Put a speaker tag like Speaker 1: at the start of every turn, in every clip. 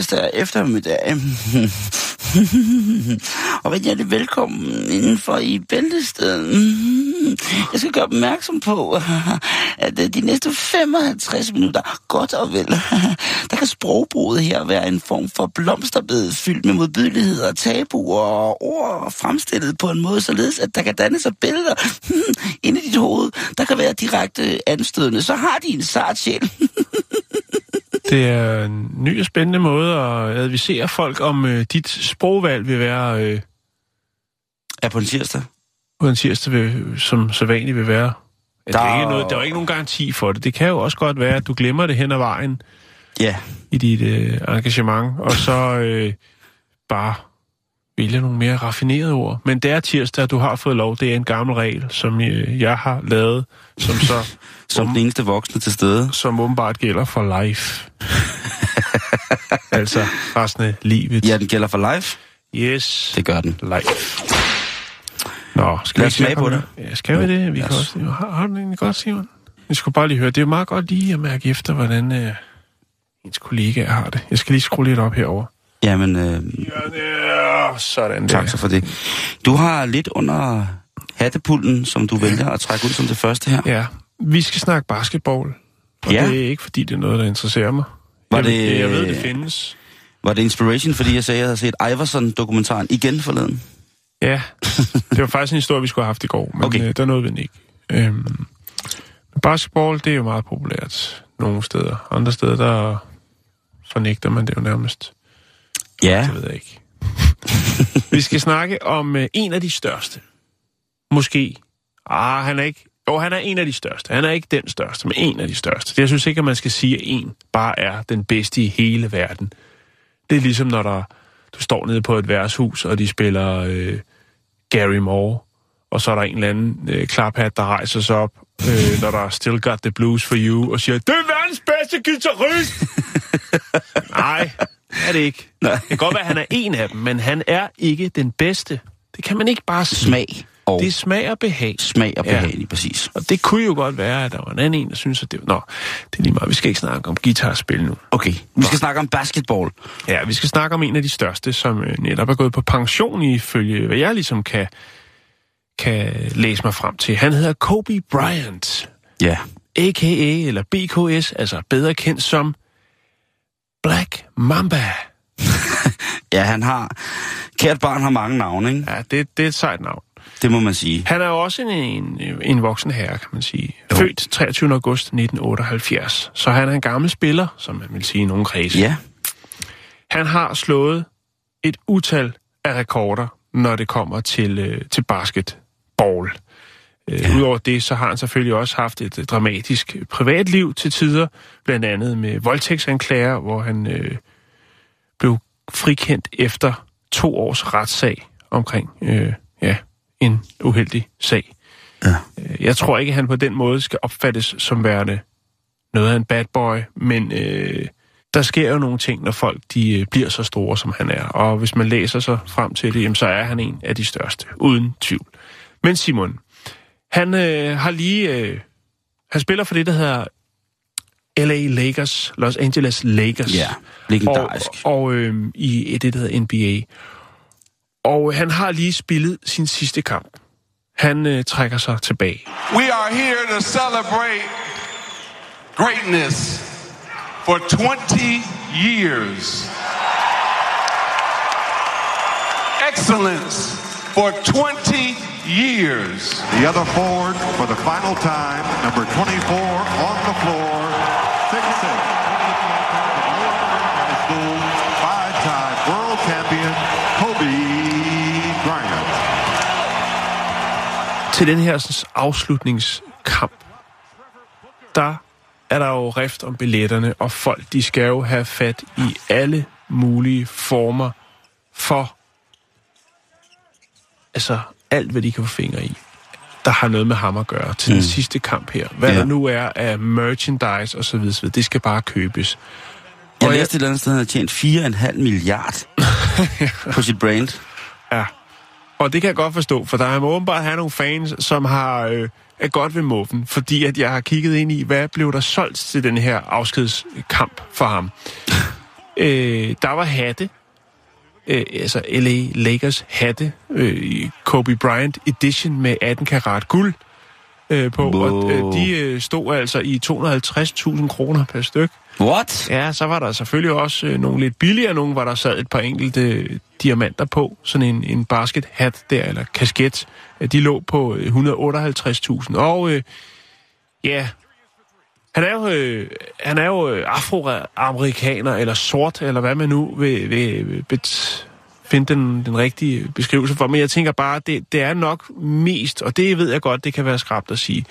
Speaker 1: Tirsdag eftermiddag. og rigtig hjertelig velkommen indenfor i Bæltestedet. Jeg skal gøre opmærksom på, at øh, de næste 55 minutter, godt og vel, der kan sprogbruget her være en form for blomsterbed fyldt med modbydeligheder og tabuer og ord fremstillet på en måde, således at der kan danne sig billeder inde i dit hoved, der kan være direkte anstødende. Så har de en sart sjæl.
Speaker 2: Det er en ny og spændende måde at advisere folk, om øh, dit sprogvalg vil være øh,
Speaker 1: Er på en tirsdag?
Speaker 2: på en tirsdag, vil, som så vanligt vil være. Der,
Speaker 1: Der-
Speaker 2: er ikke noget, der er ikke nogen garanti for det. Det kan jo også godt være, at du glemmer det hen ad vejen
Speaker 1: Ja.
Speaker 2: i dit øh, engagement, og så øh, bare vælge nogle mere raffinerede ord. Men det er tirsdag, du har fået lov. Det er en gammel regel, som øh, jeg har lavet, som så
Speaker 1: Som den eneste voksne til stede.
Speaker 2: som åbenbart gælder for life. altså resten af livet.
Speaker 1: Ja, den gælder for live.
Speaker 2: Yes.
Speaker 1: Det gør den.
Speaker 2: Life. Nå, skal
Speaker 1: Lad
Speaker 2: vi
Speaker 1: smage på det.
Speaker 2: Ja, skal vi det? Vi
Speaker 1: lad
Speaker 2: kan også, jo, har, har det egentlig godt, Simon? Jeg skulle bare lige høre. Det er jo meget godt lige at mærke efter, hvordan øh, ens kollegaer har det. Jeg skal lige skrue lidt op herover.
Speaker 1: Jamen, øh,
Speaker 2: Ja, sådan der.
Speaker 1: tak så for det. Du har lidt under hattepulten, som du vælger at trække ud som det første her.
Speaker 2: Ja, vi skal snakke basketball. Og
Speaker 1: Ja.
Speaker 2: det er ikke, fordi det er noget, der interesserer mig.
Speaker 1: Var
Speaker 2: jeg,
Speaker 1: det-
Speaker 2: jeg ved, det findes.
Speaker 1: Var det inspiration, fordi jeg sagde, at jeg havde set Iverson-dokumentaren igen forleden?
Speaker 2: Ja, det var faktisk en historie, vi skulle have haft i går, men
Speaker 1: Okay.
Speaker 2: øh, der nåede vi den ikke. Øhm, basketball, det er jo meget populært nogle steder. Andre steder, der fornægter man det jo nærmest.
Speaker 1: Ja.
Speaker 2: Det ved jeg ikke. vi skal snakke om øh, en af de største. Måske. Ah, han er ikke... Jo, han er en af de største. Han er ikke den største, men en af de største. Jeg synes ikke, at man skal sige, at en bare er den bedste i hele verden. Det er ligesom, når der, du står nede på et værtshus, og de spiller øh, Gary Moore, og så er der en eller anden øh, klaphat, der rejser sig op, øh, når der er Still Got the Blues for You, og siger, det er verdens bedste guitarist! Nej, er det ikke.
Speaker 1: Nej.
Speaker 2: Det kan godt være, at han er en af dem, men han er ikke den bedste. Det kan man ikke bare sige.
Speaker 1: Smag og
Speaker 2: Det er smag og behag.
Speaker 1: smag og
Speaker 2: Ja.
Speaker 1: behag, lige præcis.
Speaker 2: Og det kunne jo godt være, at der var en anden en, der synes, at det var... Nå, det er lige meget. Vi skal ikke snakke om guitarspil nu.
Speaker 1: Okay, vi skal snakke om basketball.
Speaker 2: Ja, vi skal snakke om en af de største, som øh, netop er gået på pension ifølge, hvad jeg ligesom kan, kan læse mig frem til. Han hedder Kobe Bryant,
Speaker 1: Ja.
Speaker 2: a.k.a. eller BKS, altså bedre kendt som Black Mamba.
Speaker 1: Ja, han har... Kært barn har mange navne, ikke?
Speaker 2: Ja, det, det er et sejt navn.
Speaker 1: Det må man sige.
Speaker 2: Han er jo også en, en, en voksen herre, kan man sige. Født 23. august 1978. Så han er en gammel spiller, som man vil sige i nogle kredse.
Speaker 1: Ja.
Speaker 2: Han har slået et utal af rekorder, når det kommer til, øh, til basketball. Øh, ja. Udover det, så har han selvfølgelig også haft et øh, dramatisk privatliv til tider, blandt andet med voldtægtsanklager, hvor han øh, blev frikendt efter to års retssag omkring øh, ja, en uheldig sag.
Speaker 1: Ja.
Speaker 2: Øh, Jeg tror ikke, at han på den måde skal opfattes som værende noget af en bad boy, men øh, der sker jo nogle ting, når folk de bliver så store, som han er. Og hvis man læser sig frem til det, jamen, så er han en af de største, uden tvivl. Men Simon, han øh, har lige... Øh, han spiller for det, der hedder LA Lakers, Los Angeles Lakers.
Speaker 1: Ja, legendarisk.
Speaker 2: Og, og øh, i det, der hedder NBA. Og han har lige spillet sin sidste kamp. Han øh, trækker sig tilbage.
Speaker 3: We are here to celebrate greatness for 20 years. Excellence
Speaker 4: for 20 years.
Speaker 3: The other forward for the final time, number 24 on the floor, 6'6". Five-time world champion, Kobe Bryant.
Speaker 2: Til den her afslutningskamp, der er der jo rift om billetterne, og folk, de skal jo have fat i alle mulige former for altså alt, hvad de kan få fingre i, der har noget med ham at gøre til mm. den sidste kamp her. Hvad
Speaker 1: Ja.
Speaker 2: ja. der nu er af merchandise og så videre, det skal bare købes.
Speaker 1: Jeg
Speaker 2: Og jeg-
Speaker 1: læste et eller andet sted, han har tjent 4,5 milliard på sit brand.
Speaker 2: Ja. Og det kan jeg godt forstå, for der må åbenbart have nogle fans, som har øh, er godt ved muffen, fordi at jeg har kigget ind i, hvad blev der solgt til den her afskedskamp for ham. øh, der var hatte, øh, altså LA Lakers hatte, øh, Kobe Bryant Edition med 18 karat guld øh, på,
Speaker 1: Wow.
Speaker 2: og øh, de øh, stod altså i 250.000 kroner per styk.
Speaker 1: What?
Speaker 2: Ja, så var der selvfølgelig også øh, nogle lidt billigere, nogle var der sad et par enkelte øh, diamanter på, sådan en, en basket hat der, eller kasket. Øh, De lå på øh, 158.000. Og øh, ja, han er jo, øh, han er jo øh, afroamerikaner, eller sort, eller hvad man nu vil, vil, vil bet, finde den, den rigtige beskrivelse for. Men jeg tænker bare, det, det er nok mest, og det ved jeg godt, det kan være skrabt at sige,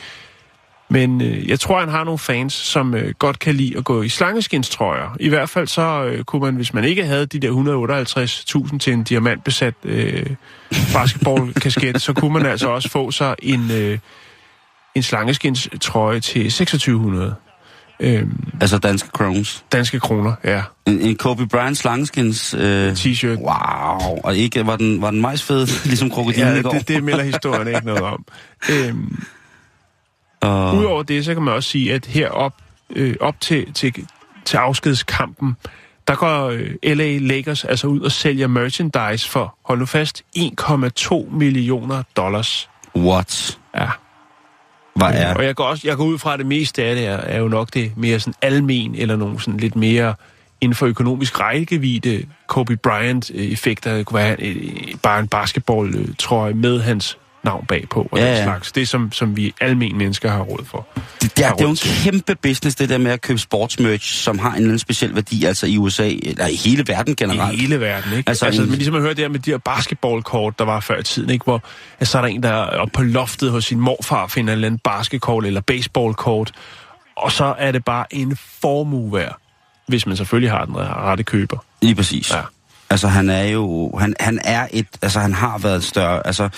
Speaker 2: men øh, jeg tror, han har nogle fans, som øh, godt kan lide at gå i slangeskinstrøjer. I hvert fald så øh, kunne man, hvis man ikke havde de der 158.000 til en diamantbesat øh, basketballkasket, så kunne man altså også få sig en, øh, en slangeskinstrøje til 2600 øh,
Speaker 1: Altså danske crowns.
Speaker 2: danske kroner. Ja,
Speaker 1: En, en Kobe Bryant slangskins... Øh,
Speaker 2: t-shirt.
Speaker 1: wow. Og ikke, var den, var den majsfed, ligesom krokodilen
Speaker 2: Ja,
Speaker 1: i går?
Speaker 2: det, det melder historien ikke noget om. Øhm,
Speaker 1: Og,
Speaker 2: Udover det, så kan man også sige, at herop øh, op til, til, til afskedskampen, der går øh, LA Lakers altså ud og sælger merchandise for, hold nu fast, 1,2 millioner dollars.
Speaker 1: what?
Speaker 2: Ja.
Speaker 1: Hvad er?
Speaker 2: Og jeg går, også, jeg går ud fra, at det meste af det er, er jo nok det mere sådan almen, eller nogle sådan lidt mere inden for økonomisk rækkevidde Kobe Bryant-effekter. Det kunne være øh, bare en basketball-trøje med hans navn bagpå, og
Speaker 1: Ja,
Speaker 2: den
Speaker 1: ja.
Speaker 2: slags. Det, som, som vi almen mennesker har råd for.
Speaker 1: Det, det, er, det er jo en
Speaker 2: til.
Speaker 1: kæmpe business, det der med at købe sportsmerch, som har en eller anden speciel værdi, altså i USA, eller i hele verden generelt.
Speaker 2: I hele verden, ikke?
Speaker 1: Altså,
Speaker 2: Altså,
Speaker 1: en-
Speaker 2: men ligesom høre det her med de her basketballkort, der var før i tiden, ikke? Hvor altså, så er der en, der er oppe på loftet hos sin morfar, finder en eller anden basketkort eller baseballkort, og så er det bare en formue værd, hvis man selvfølgelig har den rette køber.
Speaker 1: Lige præcis.
Speaker 2: Ja.
Speaker 1: Altså han er jo, han, han er et, altså han har været større, altså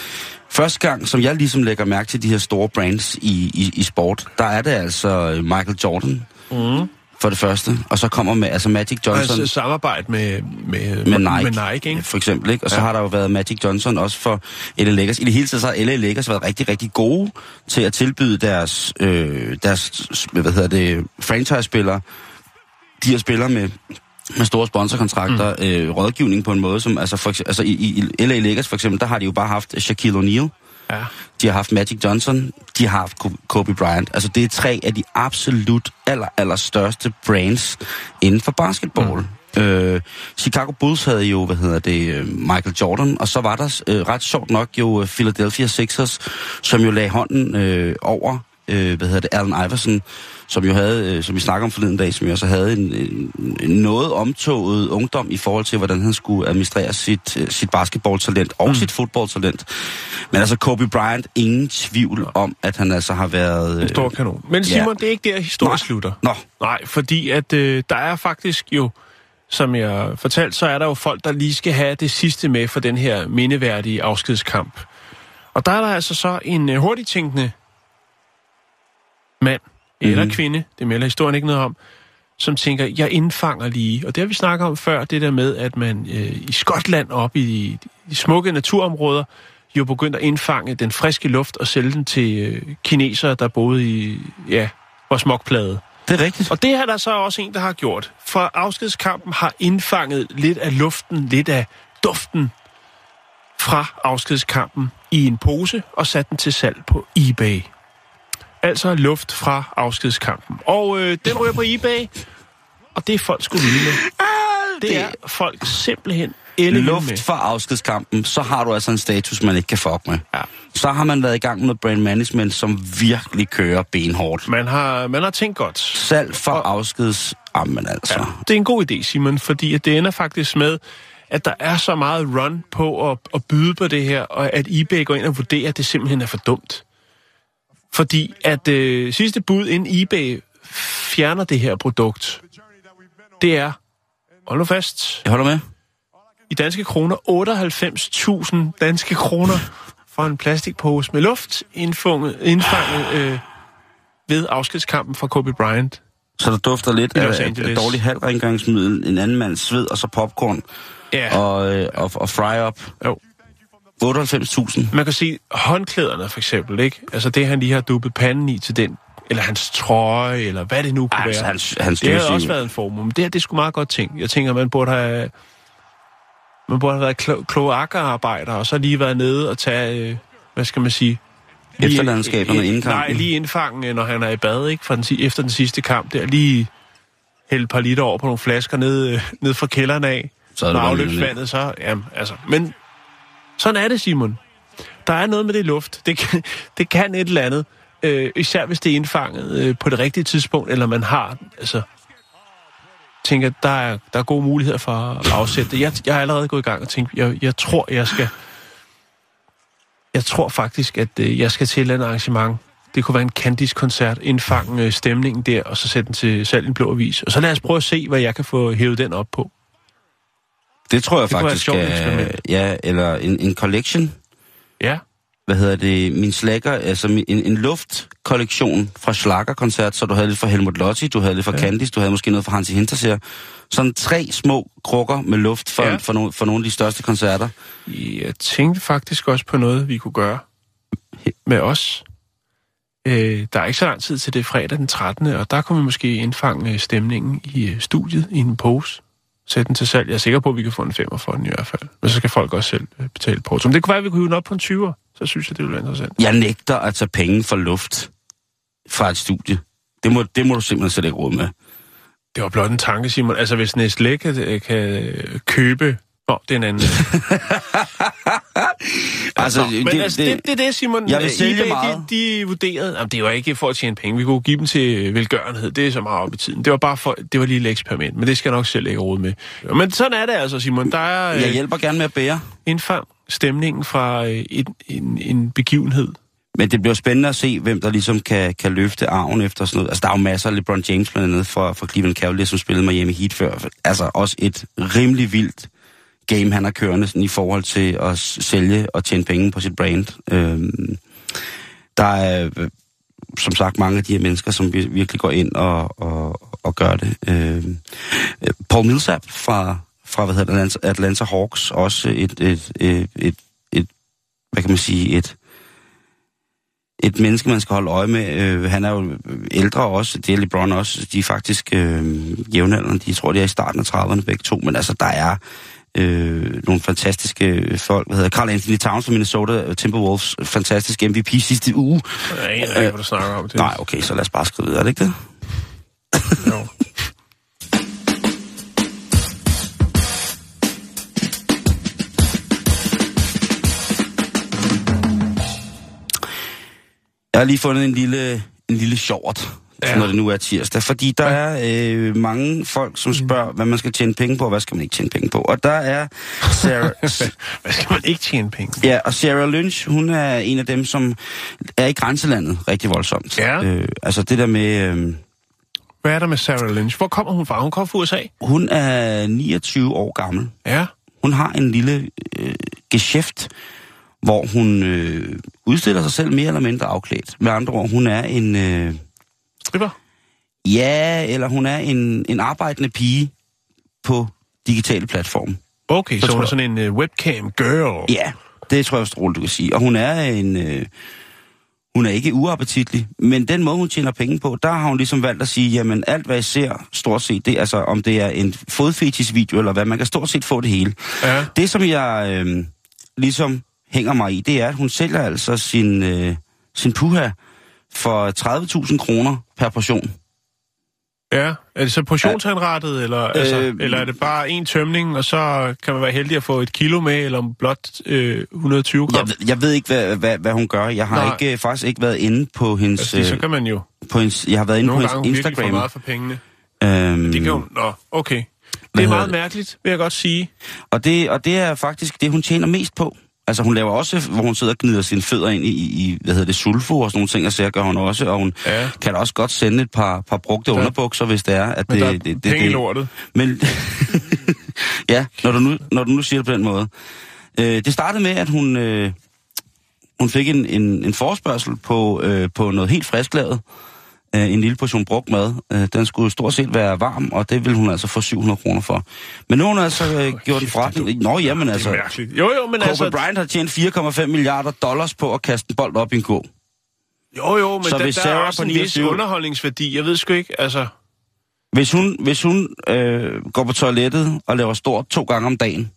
Speaker 1: første gang, som jeg ligesom lægger mærke til de her store brands i, i, i sport, der er det altså Michael Jordan, mm. for det første, og så kommer med, altså Magic Johnson.
Speaker 2: Altså samarbejde med, med,
Speaker 1: med Nike,
Speaker 2: med Nike ikke?
Speaker 1: for eksempel, ikke? Og så
Speaker 2: Ja.
Speaker 1: har der jo været Magic Johnson også for LA Lakers. I det hele taget så har LA Lakers været rigtig, rigtig gode til at tilbyde deres, øh, deres hvad hedder det, franchise-spillere, de her spillere med med store sponsorkontrakter, mm. øh, rådgivning på en måde, som altså, for, altså i, i LA Lakers for eksempel, der har de jo bare haft Shaquille O'Neal,
Speaker 2: Ja.
Speaker 1: de har haft Magic Johnson, de har haft Ko- Kobe Bryant. Altså det er tre af de absolut aller, aller største brands inden for basketball. Mm. Øh, Chicago Bulls havde jo, hvad hedder det, øh, Michael Jordan, og så var der øh, ret sjovt nok jo øh, Philadelphia Sixers, som jo lagde hånden øh, over, øh, hvad hedder det, Allen Iverson, som jo havde, øh, som vi snakker om forleden dag, som jo også havde en, en, en noget omtoget ungdom i forhold til, hvordan han skulle administrere sit, øh, sit basketballtalent og mm. sit fodboldtalent. Men altså Kobe Bryant, ingen tvivl om, at han altså har været...
Speaker 2: En
Speaker 1: Øh,
Speaker 2: stor kanon. Men Simon,
Speaker 1: ja.
Speaker 2: det er ikke der, historien
Speaker 1: Nej.
Speaker 2: slutter.
Speaker 1: Nå,
Speaker 2: Nej, fordi at øh, der er faktisk jo, som jeg fortalte, så er der jo folk, der lige skal have det sidste med for den her mindeværdige afskedskamp. Og der er der altså så en øh, hurtigt tænkende mand eller
Speaker 1: Mhm.
Speaker 2: kvinde, det melder historien ikke noget om, som tænker, jeg indfanger lige. Og det har vi snakket om før, det der med, at man øh, i Skotland op i de smukke naturområder, jo begyndt at indfange den friske luft og sælge den til øh, kinesere, der boede i, ja, var smokplade.
Speaker 1: det er rigtigt.
Speaker 2: Og det er der så også en, der har gjort. For afskedskampen har indfanget lidt af luften, lidt af duften fra afskedskampen i en pose og sat den til salg på eBay. Altså luft fra afskedskampen. Og øh, den ryger på eBay, og det er folk skulle vilde med. Det er folk simpelthen
Speaker 1: luft
Speaker 2: med.
Speaker 1: for afskedskampen, så har du altså en status, man ikke kan fuck med.
Speaker 2: Ja.
Speaker 1: Så har man været i gang med noget brand management, som virkelig kører benhårdt.
Speaker 2: Man har, man har tænkt godt.
Speaker 1: Salg for afskeds... Jamen altså.
Speaker 2: Ja, det er en god idé, Simon, fordi at det ender faktisk med, at der er så meget run på at, at byde på det her, og at eBay går ind og vurderer, at det simpelthen er for dumt. Fordi at øh, sidste bud, inden eBay fjerner det her produkt, det er, hold nu fast,
Speaker 1: Jeg holder med.
Speaker 2: i danske kroner, 98.000 danske kroner for en plastikpose med luft indfanget, indfanget øh, ved afskedskampen fra Kobe Bryant.
Speaker 1: Så der dufter lidt af, af dårlig halvrengøringsmiddel, en anden mands sved, og så popcorn
Speaker 2: Ja, og,
Speaker 1: og, øh, og, og fry-up.
Speaker 2: jo.
Speaker 1: 98.000.
Speaker 2: Man kan sige, håndklæderne for eksempel, ikke? Altså det, han lige har duppet panden i til den, eller hans trøje, eller hvad det nu kunne
Speaker 1: Altså,
Speaker 2: være.
Speaker 1: hans, hans
Speaker 2: det har også været en formue, men det her, det er sgu meget godt ting. Jeg tænker, man burde have... Man burde have været klo- kloakkerarbejder, og så lige været nede og tage, øh, hvad skal man sige... lige- øh,
Speaker 1: inden kampen.
Speaker 2: Nej, lige indfangen, når han er i bad, ikke? Fra den, efter den sidste kamp der. Lige hælde et par liter over på nogle flasker ned, øh, ned fra kælderen af.
Speaker 1: Så er det
Speaker 2: afløbsvandet, så... Jamen, altså... Men sådan er det, Simon. Der er noget med det luft. Det kan, det kan et eller andet. Øh, især hvis det er indfanget øh, på det rigtige tidspunkt, eller man har, altså, tænker, der er, der er gode muligheder for at afsætte det. Jeg, jeg er allerede gået i gang og tænkt, jeg, jeg tror, jeg skal, jeg tror faktisk, at øh, jeg skal til et eller andet arrangement. Det kunne være en Candice-koncert, indfange øh, stemningen der, og så sætte den til salg i en blå avis. Og så lad os prøve at se, hvad jeg kan få hævet den op på.
Speaker 1: Det tror jeg
Speaker 2: Det
Speaker 1: faktisk er...
Speaker 2: eksperiment.
Speaker 1: Ja, eller en, en collection.
Speaker 2: Ja,
Speaker 1: Hvad hedder det? Min slacker, altså en, en luftkollektion fra Schlager-koncert, så du havde lidt fra Helmut Lotti, du havde lidt fra ja. Candice, du havde måske noget fra Hansi Hinterseer. Sådan tre små krukker med luft for,
Speaker 2: Ja.
Speaker 1: for, no, for nogle af de største koncerter.
Speaker 2: Jeg tænkte faktisk også på noget, vi kunne gøre med os. Øh, der er ikke så lang tid til det fredag den 13. Og der kunne vi måske indfange øh, stemningen i øh, studiet i en pose. Sætte den til salg. Jeg er sikker på, at vi kan få en femmer for den i hvert fald. Men så skal folk også selv øh, betale på. Men det kunne være, at vi kunne hive den op på en 20'er. Så synes jeg, det ville være interessant.
Speaker 1: Jeg nægter at tage penge for luft fra et studie. Det må, det må du simpelthen slet ikke råd med.
Speaker 2: Det var blot en tanke, Simon. Altså, hvis Nestlé kan, øh, kan købe... Nå, det er en anden.
Speaker 1: Altså,
Speaker 2: Nå, men det, altså, det, det er det, Simon.
Speaker 1: Jeg vil sælge
Speaker 2: eBay,
Speaker 1: meget.
Speaker 2: De, de vurderede... Jamen, det var ikke for at tjene penge. Vi kunne give dem til velgørenhed. Det er så meget op i tiden. Det var bare for... Det var lige et eksperiment, men det skal jeg nok selv ikke råd med. Men sådan er det altså, Simon. Der er
Speaker 1: Jeg
Speaker 2: øh,
Speaker 1: hjælper gerne med at bære.
Speaker 2: indfang stemningen fra øh, en, en, en begivenhed.
Speaker 1: Men det bliver spændende at se, hvem der ligesom kan, kan løfte arven efter sådan noget. Altså, der er jo masser af LeBron James blandt andet fra, fra Cleveland Cavaliers, som spillede Miami Heat før. Altså også et rimelig vildt game, han har kørende sådan, i forhold til at sælge og tjene penge på sit brand. Øh, der er øh, som sagt mange af de her mennesker, som virkelig går ind og, og, og gør det. Øh, Paul Millsap fra, fra hvad hedder det, Atlanta, Atlanta Hawks, også et, et, et, et, et, hvad kan man sige, et, et menneske, man skal holde øje med. Øh, han er jo ældre også, det er LeBron også. De er faktisk øh, jævnaldrende. De jeg tror, de er i starten af 30'erne begge to. Men altså, der er øh, nogle fantastiske folk. Hvad hedder Carl Anthony Towns fra Minnesota Timberwolves. Fantastisk MVP sidste uge.
Speaker 2: Jeg aner ikke, hvad du snakker om. Det.
Speaker 1: Nej, okay, så lad os bare skrive videre, er det ikke det?
Speaker 2: Jo.
Speaker 1: Jeg har lige fundet en lille, en lille short,
Speaker 2: Ja.
Speaker 1: ja. når det nu er tirsdag. Fordi der er øh, mange folk, som spørger, hvad man skal tjene penge på, og hvad skal man ikke tjene penge på. Og der er Sarah,
Speaker 2: Hvad skal man ikke tjene penge?
Speaker 1: Ja, og Sarah Lynch, hun er en af dem, som er i grænselandet rigtig voldsomt.
Speaker 2: Ja.
Speaker 1: Øh, altså det der med, øh,
Speaker 2: Hvad er der med Sarah Lynch? Hvor kommer hun fra? Hun kommer fra USA.
Speaker 1: hun er 29 år gammel.
Speaker 2: Ja.
Speaker 1: Hun har en lille øh, geschæft, hvor hun øh, udstiller sig selv mere eller mindre afklædt. Med andre ord, hun er en, øh,
Speaker 2: Stripper.
Speaker 1: ja, eller hun er en, en arbejdende pige på digitale platforme.
Speaker 2: Okay, så,
Speaker 1: Så
Speaker 2: hun er sådan en uh, webcam girl.
Speaker 1: Ja, det tror jeg også roligt, du kan sige. Og hun er en... Øh, hun er ikke uappetitlig, men den måde, hun tjener penge på, der har hun ligesom valgt at sige, jamen alt, hvad jeg ser, stort set, det altså, om det er en fodfetis-video eller hvad, man kan stort set få det hele.
Speaker 2: Ja.
Speaker 1: Det, som jeg øh, ligesom hænger mig i, det er, at hun sælger altså sin, øh, sin puha for 30.000 kroner per portion.
Speaker 2: Ja, er det så portionsanrettet, eller, øh, altså,
Speaker 1: Øh,
Speaker 2: eller er det bare en tømning, og så kan man være heldig at få et kilo med, eller blot øh, 120 gram?
Speaker 1: Jeg, ved- jeg ved ikke, hvad, hvad, hvad hun gør. Jeg har
Speaker 2: Nej.
Speaker 1: ikke, øh, faktisk ikke været inde på hendes...
Speaker 2: Altså, så
Speaker 1: øh,
Speaker 2: kan man jo
Speaker 1: på hendes jeg har været inde
Speaker 2: nogle
Speaker 1: på
Speaker 2: gange
Speaker 1: hendes
Speaker 2: virkelig få
Speaker 1: Instagram.
Speaker 2: meget for pengene.
Speaker 1: Øhm,
Speaker 2: Det kan jo... Nå, okay. Det er meget mærkeligt, vil jeg godt sige.
Speaker 1: og, det, og det er faktisk det, hun tjener mest på. Altså hun laver også, hvor hun sidder og gnider sine fødder ind i, i hvad hedder det, sulfo og sådan nogle ting, og så gør hun også, og hun
Speaker 2: Ja.
Speaker 1: kan også godt sende et par, par brugte
Speaker 2: Ja.
Speaker 1: underbukser, hvis det er, at
Speaker 2: Men
Speaker 1: det,
Speaker 2: der er
Speaker 1: det, det,
Speaker 2: penge
Speaker 1: det,
Speaker 2: lortet.
Speaker 1: Men ja, når du, nu, når du nu siger det på den måde. Øh, det startede med, at hun, øh, hun fik en, en, en forespørgsel på, øh, på noget helt frisklavet. Øh, en lille portion brugt mad. Øh, den skulle stort set være varm, og det ville hun altså få 700 kroner for. Men nu har hun altså øh, gjort en forretning. Nå, jamen
Speaker 2: Det
Speaker 1: altså.
Speaker 2: er mærkeligt. Jo, jo, men
Speaker 1: Kobe
Speaker 2: altså...
Speaker 1: Bryant har tjent 4,5 milliarder dollars på at kaste en bold op i en gå.
Speaker 2: Jo, jo, men
Speaker 1: Så
Speaker 2: der,
Speaker 1: hvis
Speaker 2: der er
Speaker 1: Sarah
Speaker 2: også
Speaker 1: på
Speaker 2: en vis
Speaker 1: 29
Speaker 2: underholdningsværdi. Jeg ved sgu ikke, altså...
Speaker 1: Hvis hun, hvis hun øh, går på toilettet og laver stort to gange om dagen,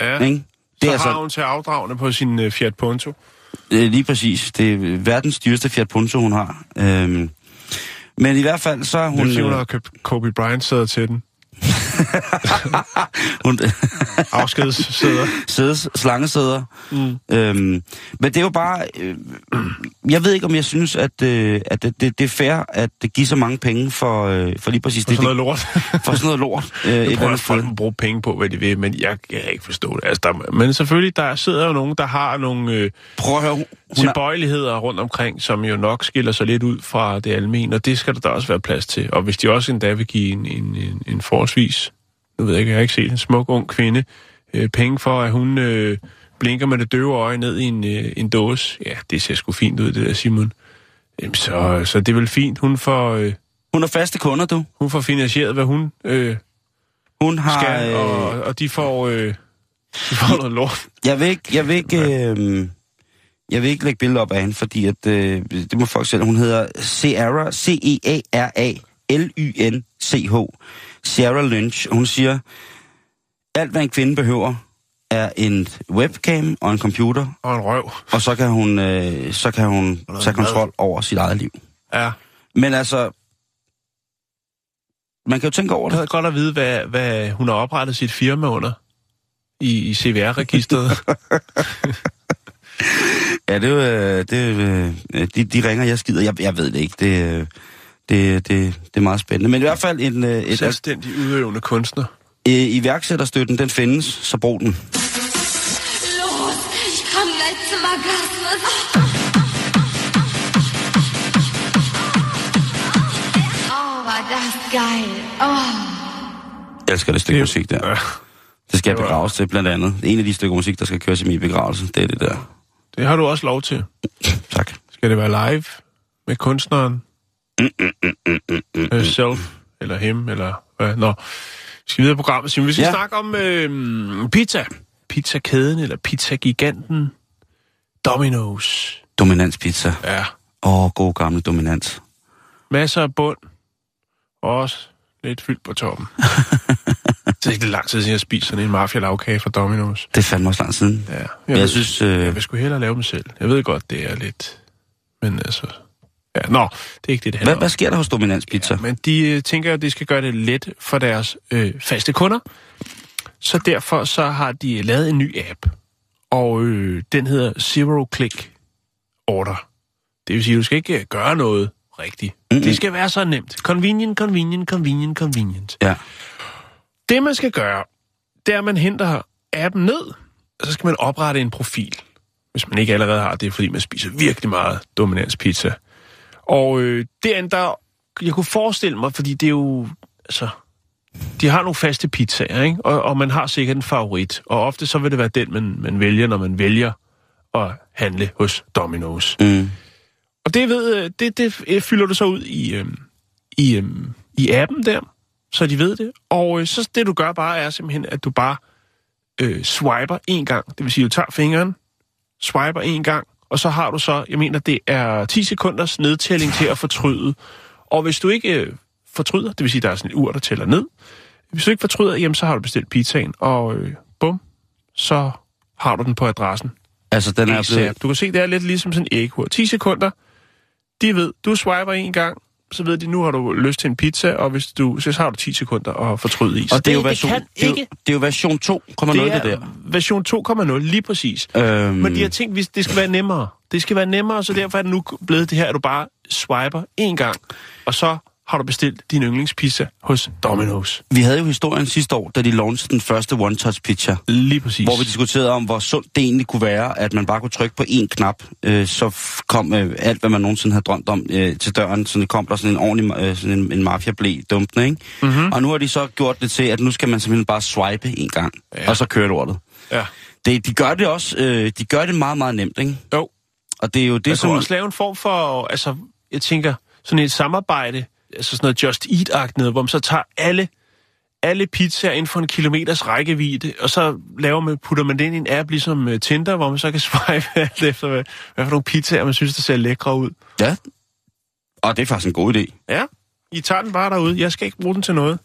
Speaker 2: Ja,
Speaker 1: ikke?
Speaker 2: så
Speaker 1: er
Speaker 2: har
Speaker 1: altså-
Speaker 2: hun til afdragende på sin uh, Fiat Punto.
Speaker 1: Øh, lige præcis. Det er verdens dyreste Fiat Punto, hun har. Øhm, men i hvert fald så er
Speaker 2: Hun, det er hun har købt Kobe Bryant sæder til den.
Speaker 1: hun
Speaker 2: Afskedssæder.
Speaker 1: sædes, slangesæder. Mm. Øhm, men det er jo bare... Øh, jeg ved ikke, om jeg synes, at, øh, at det, det, det er fair at give så mange penge for, øh, for lige præcis
Speaker 2: Og
Speaker 1: det.
Speaker 2: sådan noget
Speaker 1: det
Speaker 2: lort.
Speaker 1: for sådan noget lort. Øh,
Speaker 2: Jeg prøver, at folk bruge penge på, hvad de vil, men jeg kan ikke forstå det. Altså, der, men selvfølgelig, der sidder jo nogen, der har nogle øh,
Speaker 1: Prøv at høre. Hun er,
Speaker 2: tilbøjeligheder rundt omkring, som jo nok skiller sig lidt ud fra det almene, og det skal der da også være plads til. Og hvis de også endda vil give en, en, en, en forholdsvis, nu ved jeg ikke, jeg har ikke set en smuk ung kvinde, øh, penge for, at hun øh, blinker med det døve øje ned i en, øh, en dåse. Ja, det ser sgu fint ud, det der, Simon. Jamen, så, så det er vel fint. Hun får, øh,
Speaker 1: hun er faste kunder, du.
Speaker 2: hun får finansieret, hvad hun øh,
Speaker 1: Hun har...
Speaker 2: skal,
Speaker 1: øh,
Speaker 2: og, og de får, øh, de får noget lort.
Speaker 1: Jeg vil ikke, jeg vil ikke, øh, jeg vil ikke lægge billeder op af hende, fordi at, øh, det må folk selv. Hun hedder Sierra, E C-E-A-R-A-L-Y-N-C-H. Sierra Lynch. Hun siger, alt hvad en kvinde behøver, er en webcam og en computer,
Speaker 2: Og en røv.
Speaker 1: og så kan hun, øh, så kan hun tage kontrol over sit eget liv.
Speaker 2: Ja.
Speaker 1: Men altså, man kan jo tænke over
Speaker 2: Jeg
Speaker 1: det.
Speaker 2: havde godt at vide, hvad, hvad hun har oprettet sit firma under i, i CVR-registret.
Speaker 1: Ja, det er jo, øh, det, er øh, de, de ringer, jeg skider. Jeg, jeg ved det ikke. Det, øh, det, det, det er meget spændende. Men i hvert fald en, øh, et,
Speaker 2: Selvstændig udøvende kunstner.
Speaker 1: øh, iværksætterstøtten, den findes, så brug den. Jeg elsker det stykke musik der. Det skal begraves til, blandt andet. En af de stykker musik, der skal køres i min begravelse, det er det der.
Speaker 2: det har du også lov til.
Speaker 1: Tak.
Speaker 2: Skal det være live med kunstneren? Øh, Self, eller him, eller hvad? Nå, vi skal videre i programmet. Simon. Vi skal
Speaker 1: Ja.
Speaker 2: ja. snakke om øh, pizza. Pizzakæden, eller pizzagiganten. Domino's.
Speaker 1: Dominanspizza.
Speaker 2: Ja,
Speaker 1: Åh, oh, god gamle dominans.
Speaker 2: masser af bund. Og også lidt fyldt på toppen. det er ikke lang tid siden, jeg spiste sådan en mafia-lavkage fra Domino's.
Speaker 1: Det er fandme også lang siden.
Speaker 2: Ja, jeg,
Speaker 1: jeg
Speaker 2: ved-
Speaker 1: synes, øh,
Speaker 2: Jeg vil sgu hellere lave dem selv. Jeg ved godt, det er lidt... Men altså... Ja, nå, det er ikke det, det handler
Speaker 1: hvad, hvad sker der hos Dominanspizza?
Speaker 2: Men de øh, tænker, at det skal gøre det let for deres øh, faste kunder. Så derfor så har de lavet en ny app. Og øh, den hedder Zero Click Order. Det vil sige, at du skal ikke øh, gøre noget rigtigt. Mm-hmm. Det skal være så nemt. Convenient, convenient, convenient, convenient.
Speaker 1: Ja.
Speaker 2: Det, man skal gøre, det er, at man henter appen ned, og så skal man oprette en profil. Hvis man ikke allerede har det, fordi man spiser virkelig meget dominanspizza. Og øh, derinde, der, jeg kunne forestille mig, fordi det er jo, altså, de har nogle faste pizzaer, ikke? Og, og man har sikkert en favorit. Og ofte så vil det være den, man, man vælger, når man vælger at handle hos Domino's.
Speaker 1: Mm.
Speaker 2: Og det, ved, øh, det, det øh, fylder du så ud i, øhm, i, øhm, i appen der, så de ved det. Og øh, så det, du gør bare, er simpelthen, at du bare øh, swiper en gang. Det vil sige, du tager fingeren, swiper en gang, og så har du så, jeg mener, det er 10 sekunders nedtælling til at fortryde. Og hvis du ikke øh, fortryder, det vil sige, der er sådan et ur, der tæller ned. Hvis du ikke fortryder, jamen, så har du bestilt pizzaen, og øh, bum, så har du den på adressen.
Speaker 1: Altså, den er blevet...
Speaker 2: Du kan se, det er lidt ligesom sådan en æghur. 10 sekunder. De ved, du swiper en gang, så ved de, nu har du lyst til en pizza, og hvis du, så har du 10 sekunder at fortryde i. Så
Speaker 1: Og det er jo version,
Speaker 2: det kan
Speaker 1: det er jo,
Speaker 2: ikke...
Speaker 1: det er jo version 2,0 det, det der.
Speaker 2: version 2,0, lige præcis.
Speaker 1: Øhm,
Speaker 2: Men de har tænkt, hvis det skal være nemmere. Det skal være nemmere, så derfor er det nu blevet det her, at du bare swiper en gang, og så har du bestilt din yndlingspizza hos Domino's.
Speaker 1: Vi havde jo historien sidste år, da de launched den første one-touch pizza.
Speaker 2: Lige præcis.
Speaker 1: Hvor vi diskuterede om, hvor sundt det egentlig kunne være, at man bare kunne trykke på én knap, øh, så kom øh, alt, hvad man nogensinde havde drømt om øh, til døren. Så det kom der sådan en ordentlig øh, sådan en, en mafia blæ dumpende, ikke?
Speaker 2: Mhm.
Speaker 1: Mm-hmm. Og nu har de så gjort det til, at nu skal man simpelthen bare swipe en gang,
Speaker 2: Ja.
Speaker 1: og så kører lortet.
Speaker 2: Ja.
Speaker 1: Det, de gør det også, øh, de gør det meget, meget nemt, ikke?
Speaker 2: Jo,
Speaker 1: Og det er jo det,
Speaker 2: det
Speaker 1: som...
Speaker 2: kunne også lave en form for, altså, jeg tænker, sådan et samarbejde, altså sådan noget Just Eat-agt noget, hvor man så tager alle, alle pizzaer inden for en kilometers rækkevidde, og så laver man, putter man det ind i en app, ligesom uh, Tinder, hvor man så kan swipe alt efter, hvad, hvad for nogle pizzaer, man synes, der ser lækre ud.
Speaker 1: Ja. Og det er faktisk en god idé.
Speaker 2: Ja, I tager den bare derude. Jeg skal ikke bruge den til noget.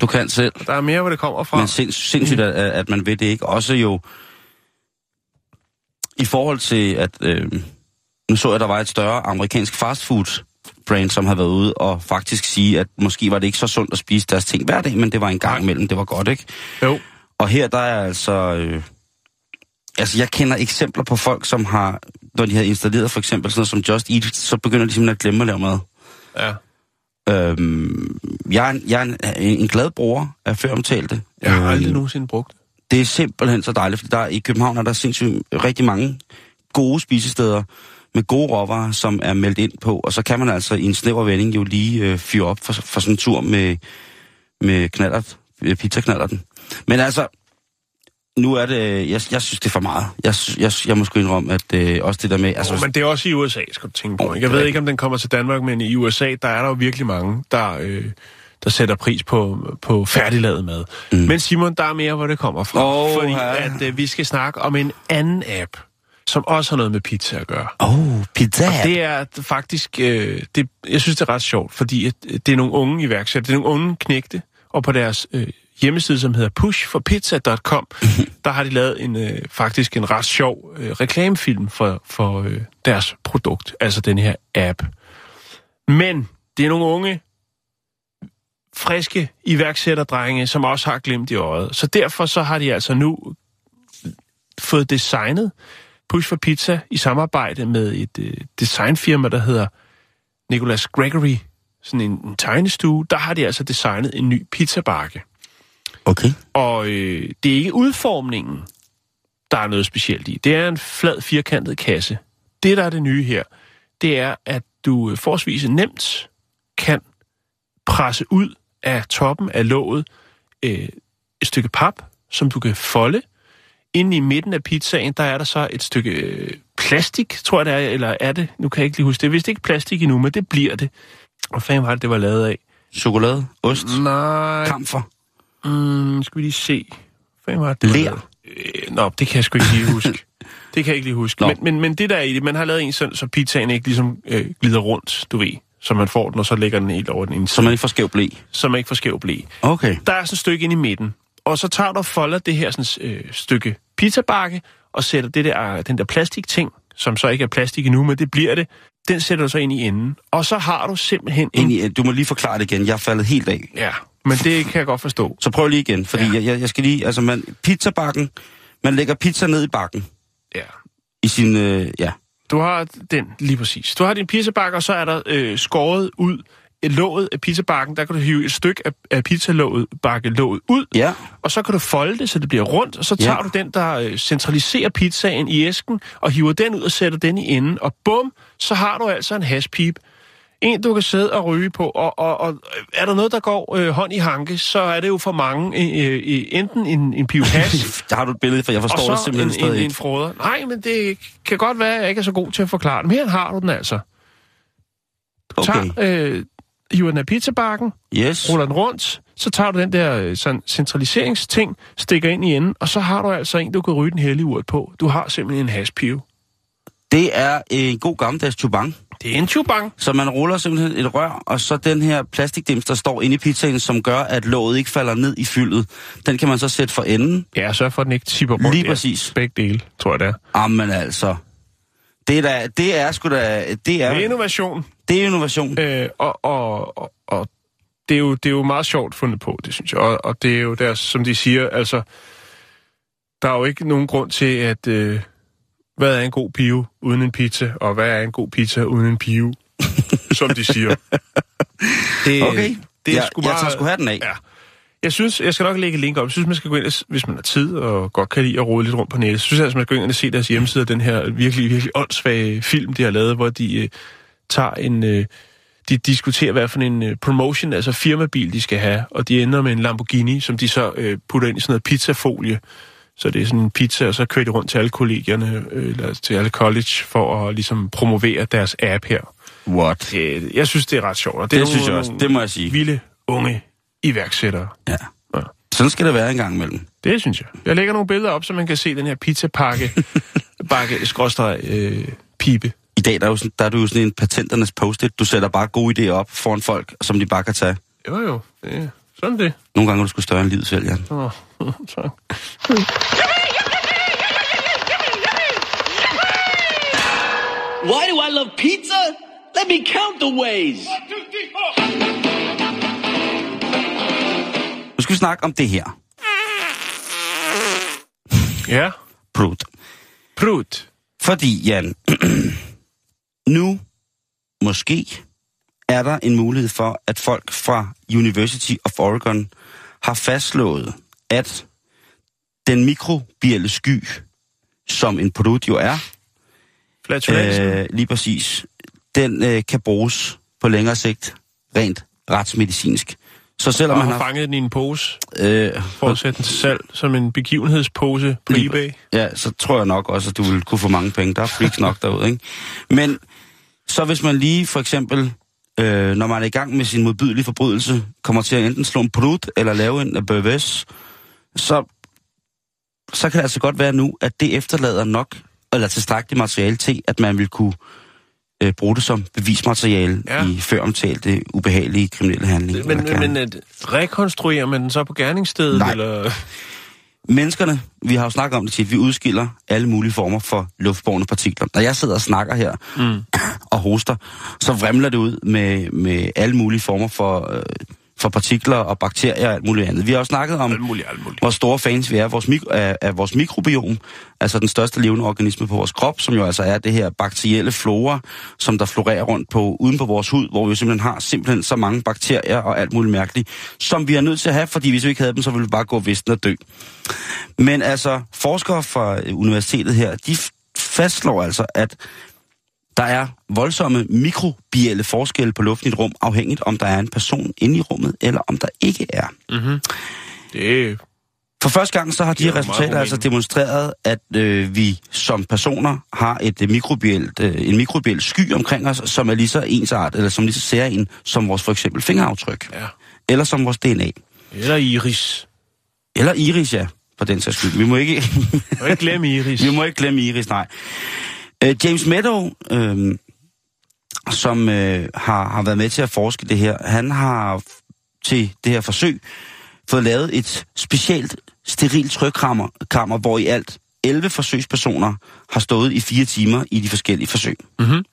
Speaker 1: Du kan selv.
Speaker 2: Der er mere, hvor det kommer fra.
Speaker 1: Men sinds, sindssygt, at, at man ved det ikke. Også jo i forhold til, at øh, nu så jeg, der var et større amerikansk fastfood brand, som havde været ude og faktisk sige, at måske var det ikke så sundt at spise deres ting hver dag, men det var en gang imellem, det var godt, ikke?
Speaker 2: Jo.
Speaker 1: Og her der er altså... Øh, altså, jeg kender eksempler på folk, som har, når de har installeret for eksempel sådan noget som Just Eat, så begynder de simpelthen at glemme at lave mad.
Speaker 2: Ja.
Speaker 1: Øhm, jeg er, en, jeg er en, en, glad bruger af føromtalte.
Speaker 2: Jeg har
Speaker 1: Øhm,
Speaker 2: aldrig nogensinde brugt det.
Speaker 1: det er simpelthen så dejligt, fordi der i København er der sindssygt rigtig mange gode spisesteder med gode råvarer, som er meldt ind på, og så kan man altså i en snæver vending jo lige øh, fyre op for, for sådan en tur med, med knallert, øh, pizzaknallerten. Men altså, nu er det, jeg, jeg synes det er for meget. Jeg, jeg, jeg må sgu indrømme, at øh, også det der med, altså,
Speaker 2: Altså, men det er også i USA, skal du tænke på.
Speaker 1: Åh,
Speaker 2: ikke? Jeg ved ikke, om den kommer til Danmark, men i USA, der er der jo virkelig mange, der, øh, der sætter pris på, på færdiglavet mad. Mm. Men Simon, der er mere, hvor det kommer fra.
Speaker 1: Åh,
Speaker 2: fordi
Speaker 1: ja.
Speaker 2: at, øh, vi skal snakke om en anden app, som også har noget med pizza at gøre.
Speaker 1: oh, pizza.
Speaker 2: Det er faktisk, øh, det, jeg synes, det er ret sjovt, fordi at, øh, det er nogle unge iværksættere, det er nogle unge knægte, og på deres øh, hjemmeside, som hedder pushforpizza.com, der har de lavet en øh, faktisk en ret sjov øh, reklamefilm for, for øh, deres produkt, altså den her app. Men det er nogle unge, friske iværksætterdrenge, som også har glemt i øjet. Så derfor så har de altså nu fået designet Push for Pizza i samarbejde med et øh, designfirma, der hedder Nicholas Gregory, sådan en, en tegnestue. Der har de altså designet en ny pizzabakke.
Speaker 1: Okay.
Speaker 2: Og øh, det er ikke udformningen, der er noget specielt i. Det er en flad, firkantet kasse. Det, der er det nye her, det er, at du øh, forholdsvis nemt kan presse ud af toppen af låget øh, et stykke pap, som du kan folde. Inde i midten af pizzaen, der er der så et stykke øh, plastik, tror jeg det er, eller er det? Nu kan jeg ikke lige huske det. Hvis det ikke er plastik endnu, men det bliver det. Hvad fanden var det, det var lavet af?
Speaker 1: Chokolade, ost,
Speaker 2: Nej,
Speaker 1: kamfer.
Speaker 2: Mm, skal vi lige se. Hvad var det?
Speaker 1: Ler.
Speaker 2: Øh, nå, det kan jeg sgu ikke lige huske. det kan jeg ikke lige huske.
Speaker 1: Nå.
Speaker 2: Men, men, men det der er i det, man har lavet en sådan, så pizzaen ikke ligesom øh, glider rundt, du ved. Så man får den, og så lægger den helt over den ene
Speaker 1: Så man ikke får skæv blæ.
Speaker 2: så man ikke får skæv blæ.
Speaker 1: Okay.
Speaker 2: Der er sådan et stykke ind i midten, og så tager du og folder det her sådan, øh, stykke pizzabakke, og sætter det der, den der plastikting, som så ikke er plastik endnu, men det bliver det, den sætter du så ind i enden. Og så har du simpelthen en...
Speaker 1: Ind i, du må lige forklare det igen. Jeg er faldet helt af.
Speaker 2: Ja, men det kan jeg godt forstå.
Speaker 1: Så prøv lige igen, fordi
Speaker 2: Ja.
Speaker 1: jeg, jeg, jeg skal lige... Altså, man, pizzabakken, man lægger pizza ned i bakken.
Speaker 2: Ja.
Speaker 1: I sin... Øh, ja.
Speaker 2: Du har den, lige præcis. Du har din pizzabakke, og så er der øh, skåret ud låget af pizzabakken. Der kan du hive et stykke af, af pizzalåget, bakke låget ud,
Speaker 1: Ja.
Speaker 2: og så kan du folde det, så det bliver rundt, og så tager
Speaker 1: Ja.
Speaker 2: du den, der øh, centraliserer pizzaen i æsken, og hiver den ud og sætter den i enden, og bum, så har du altså en hashpip. En, du kan sidde og ryge på, og, og, og er der noget, der går øh, hånd i hanke, så er det jo for mange øh, øh, enten en, en piv hash,
Speaker 1: Der har du et billede, for jeg
Speaker 2: og
Speaker 1: forstår det simpelthen
Speaker 2: en,
Speaker 1: stadig
Speaker 2: en, en froder. Nej, men det kan godt være, at jeg ikke er så god til at forklare det. Men her har du den altså. Du
Speaker 1: Okay.
Speaker 2: tager, øh, hiver den af pizzabakken,
Speaker 1: Yes.
Speaker 2: ruller den rundt, så tager du den der øh, sådan, centraliseringsting, stikker ind i enden, og så har du altså en, du kan ryge den hellige urt på. Du har simpelthen en hashpive.
Speaker 1: Det er en god gammeldags chubang.
Speaker 2: Det er en chubang.
Speaker 1: Så man ruller simpelthen et rør, og så den her plastikdims, der står inde i pizzaen, som gør, at låget ikke falder ned i fyldet, den kan man så sætte for enden.
Speaker 2: Ja, sørg for, at den ikke tipper rundt.
Speaker 1: Lige præcis.
Speaker 2: Begge dele, tror jeg det er.
Speaker 1: Jamen altså. Det er, da, det er sgu da... Det
Speaker 2: Det er
Speaker 1: er,
Speaker 2: innovation.
Speaker 1: Det er innovation.
Speaker 2: Øh, og, og, og, og det, er jo, det er jo meget sjovt fundet på, det synes jeg. Og, og det er jo deres, som de siger, altså, der er jo ikke nogen grund til, at øh, hvad er en god pive uden en pizza, og hvad er en god pizza uden en pive, som de siger. Det,
Speaker 1: Okay.
Speaker 2: det er
Speaker 1: jeg,
Speaker 2: sgu
Speaker 1: jeg
Speaker 2: meget...
Speaker 1: tager sgu hatten af.
Speaker 2: Ja. Jeg synes, jeg skal nok lægge et link op. Jeg synes, man skal gå ind, hvis man har tid og godt kan lide at rode lidt rundt på nettet. Så synes jeg, at man skal gå ind og se deres hjemmeside den her virkelig, virkelig åndssvage film, de har lavet, hvor de øh, tager en... Øh, de diskuterer, hvad for en øh, promotion, altså firmabil, de skal have, og de ender med en Lamborghini, som de så øh, putter ind i sådan noget pizzafolie. Så det er sådan en pizza, og så kører de rundt til alle kollegierne, øh, eller til alle college, for at ligesom promovere deres app her.
Speaker 1: What?
Speaker 2: Det, jeg synes, det er ret sjovt. og
Speaker 1: Det
Speaker 2: er
Speaker 1: synes jeg også. Det må jeg sige.
Speaker 2: Vilde, unge iværksættere.
Speaker 1: Ja.
Speaker 2: Ja.
Speaker 1: Sådan skal det være en gang imellem.
Speaker 2: Det synes jeg. Jeg lægger nogle billeder op, så man kan se den her pizzapakke, bakke, skråstreg, øh, pibe.
Speaker 1: I dag der er, jo sådan, der er du jo sådan en patenternes post-it. Du sætter bare gode idéer op foran folk, som de bare kan tage.
Speaker 2: Jo jo, det sådan det.
Speaker 1: Nogle gange er du sgu større end livet selv, Jan.
Speaker 2: Åh, tak.
Speaker 5: Why do I love pizza? Let me count the ways.
Speaker 1: Nu skal vi snakke om det her.
Speaker 2: Ja,
Speaker 1: Prut.
Speaker 2: prut.
Speaker 1: Fordi, Jan, nu måske er der en mulighed for, at folk fra University of Oregon har fastslået, at den mikrobielle sky, som en produkt jo er.
Speaker 2: Øh,
Speaker 1: lige præcis, den øh, kan bruges på længere sigt rent retsmedicinsk. Så selvom
Speaker 2: og
Speaker 1: man
Speaker 2: har fanget den i en pose,
Speaker 1: Øh,
Speaker 2: for at sætte den til salg som en begivenhedspose på eBay.
Speaker 1: Ja, så tror jeg nok også, at du vil kunne få mange penge. Der er freaks nok derude, ikke? Men så hvis man lige for eksempel, øh, når man er i gang med sin modbydelige forbrydelse, kommer til at enten slå en brud eller lave en bøvs, så, så kan det altså godt være nu, at det efterlader nok, eller tilstrækkeligt materiale til, at man vil kunne øh, bruge det som bevismateriale
Speaker 2: Ja.
Speaker 1: i føromtalte ubehagelige kriminelle handlinger.
Speaker 2: Men, men, at rekonstruerer man den så på gerningsstedet?
Speaker 1: Nej.
Speaker 2: Eller?
Speaker 1: Menneskerne, vi har jo snakket om det tit, vi udskiller alle mulige former for luftbårne partikler. Når jeg sidder og snakker her mm. og hoster, så vrimler det ud med, med alle mulige former for, øh, for partikler og bakterier og alt muligt andet. Vi har jo snakket om,
Speaker 2: Alt muligt, alt muligt.
Speaker 1: hvor store fans vi er af vores, mik- af, af vores mikrobiom, altså den største levende organisme på vores krop, som jo altså er det her bakterielle flora, som der florerer rundt på uden på vores hud, hvor vi jo simpelthen har simpelthen så mange bakterier og alt muligt mærkeligt, som vi er nødt til at have, fordi hvis vi ikke havde dem, så ville vi bare gå visten og dø. Men altså, forskere fra universitetet her, de fastslår altså, at der er voldsomme mikrobielle forskelle på luften i et rum, afhængigt om der er en person inde i rummet, eller om der ikke er.
Speaker 2: Det
Speaker 1: For første gang så har de her resultater altså demonstreret, at øh, vi som personer har et øh, mikrobielt, øh, en mikrobiel sky omkring os, som er lige så ensart, eller som lige så særlig som vores for eksempel fingeraftryk,
Speaker 2: Ja.
Speaker 1: eller som vores DNA.
Speaker 2: Eller iris.
Speaker 1: Eller iris, ja, for den sags skyld. Vi må ikke,
Speaker 2: Og ikke glemme iris.
Speaker 1: vi må ikke glemme iris, nej. Øh, James Meadow, øh, som øh, har, har været med til at forske det her, han har til det her forsøg fået lavet et specielt sterilt trykkammer, kammer, hvor i alt 11 forsøgspersoner har stået i fire timer i de forskellige forsøg.
Speaker 2: Mhm.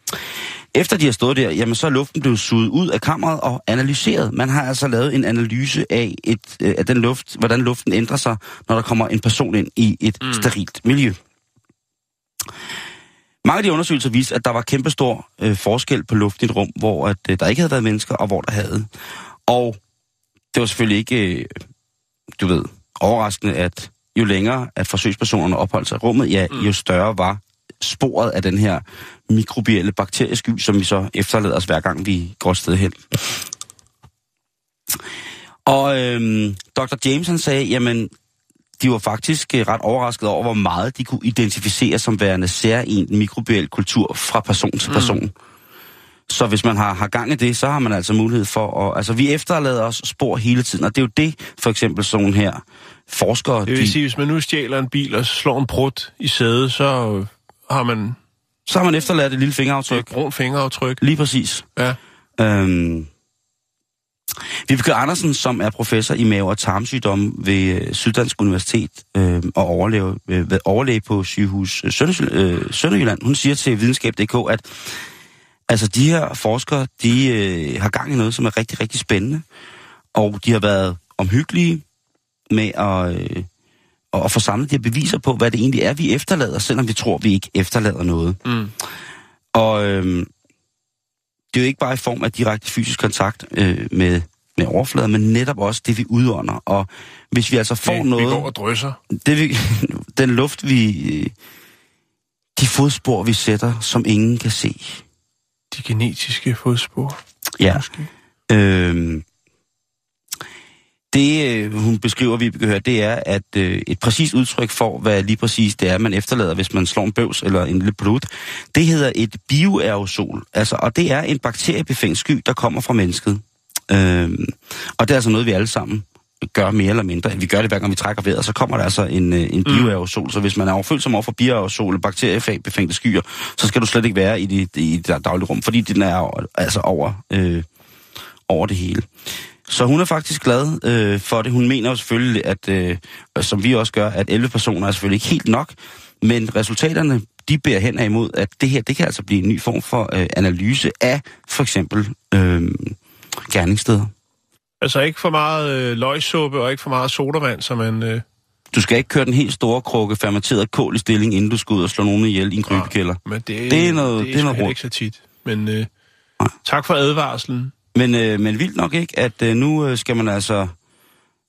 Speaker 1: Efter de har stået der, jamen så er luften blevet suget ud af kammeret og analyseret. Man har altså lavet en analyse af, et, øh, af den luft, hvordan luften ændrer sig, når der kommer en person ind i et mm. sterilt miljø. Mange af de undersøgelser viste, at der var kæmpestor øh, forskel på luften i et rum, hvor at, øh, der ikke havde været mennesker, og hvor der havde. Og det var selvfølgelig ikke, øh, du ved, overraskende, at jo længere at forsøgspersonerne opholdt sig i rummet, ja, jo større var sporet af den her mikrobielle bakteriesky, som vi så efterlader os hver gang vi går et sted hen. Og øhm, Dr. James han sagde, jamen, de var faktisk øh, ret overrasket over, hvor meget de kunne identificere som værende særlig mikrobiel kultur fra person til person. Mm. Så hvis man har, har gang i det, så har man altså mulighed for at... Altså, vi efterlader os spor hele tiden, og det er jo det, for eksempel sådan her forskere...
Speaker 2: Det vil sige, hvis man nu stjæler en bil og slår en brud i sædet, så har man
Speaker 1: så har man efterladt et lille
Speaker 2: et
Speaker 1: fingeraftryk.
Speaker 2: brunt fingeraftryk.
Speaker 1: Lige præcis.
Speaker 2: Ja.
Speaker 1: Øhm, Vibeke Andersen, som er professor i mave- og tarmsygdomme ved øh, Syddansk Universitet øh, og overlæge, øh, ved overlæge på sygehus øh, Sønderjylland, øh, Sønderjylland, hun siger til videnskab.dk, at, Altså, de her forskere, de øh, har gang i noget, som er rigtig, rigtig spændende. Og de har været omhyggelige med at, øh, at få samlet de her beviser på, hvad det egentlig er, vi efterlader, selvom vi tror, vi ikke efterlader noget.
Speaker 2: Mm.
Speaker 1: Og øh, det er jo ikke bare i form af direkte fysisk kontakt øh, med, med overfladen, men netop også det, vi udånder. Og hvis vi altså får
Speaker 2: Det,
Speaker 1: noget...
Speaker 2: Vi går og drysser.
Speaker 1: det vi, den luft, vi... øh, De fodspor, vi sætter, som ingen kan se.
Speaker 2: De genetiske fodspor.
Speaker 1: Ja.
Speaker 2: Måske.
Speaker 1: Øhm, det, øh, hun beskriver, vi kan høre, det er, at øh, et præcist udtryk for, hvad lige præcis det er, man efterlader, hvis man slår en bøvs eller en lille blod, det hedder et bioaerosol. Altså, og det er en bakteriebefængt sky, der kommer fra mennesket. Øhm, og det er altså noget, vi alle sammen gør mere eller mindre. Vi gør det hver gang vi trækker vejret, så kommer der altså en, øh, en bioaerosol. Så hvis man er overfølsom over for bioaerosol eller bakteriebefængte skyer, så skal du slet ikke være i det, i det daglige rum, fordi den er altså over, øh, over det hele. Så hun er faktisk glad øh, for det. Hun mener jo selvfølgelig, at, øh, som vi også gør, at 11 personer er selvfølgelig ikke helt nok, men resultaterne, de bærer hen imod, at det her, det kan altså blive en ny form for øh, analyse af for eksempel øh, gerningssteder.
Speaker 2: Altså ikke for meget øh, løgsuppe og ikke for meget sodavand, så man... Øh,
Speaker 1: Du skal ikke køre den helt store krukke fermenteret kål i stilling, inden du skal ud og slå nogen ihjel i en krybekælder.
Speaker 2: men det,
Speaker 1: Det er noget-
Speaker 2: det
Speaker 1: det er noget
Speaker 2: ikke så tit. Men øh, tak for advarslen.
Speaker 1: Men, øh, men vildt nok ikke, at øh, nu øh, skal man altså...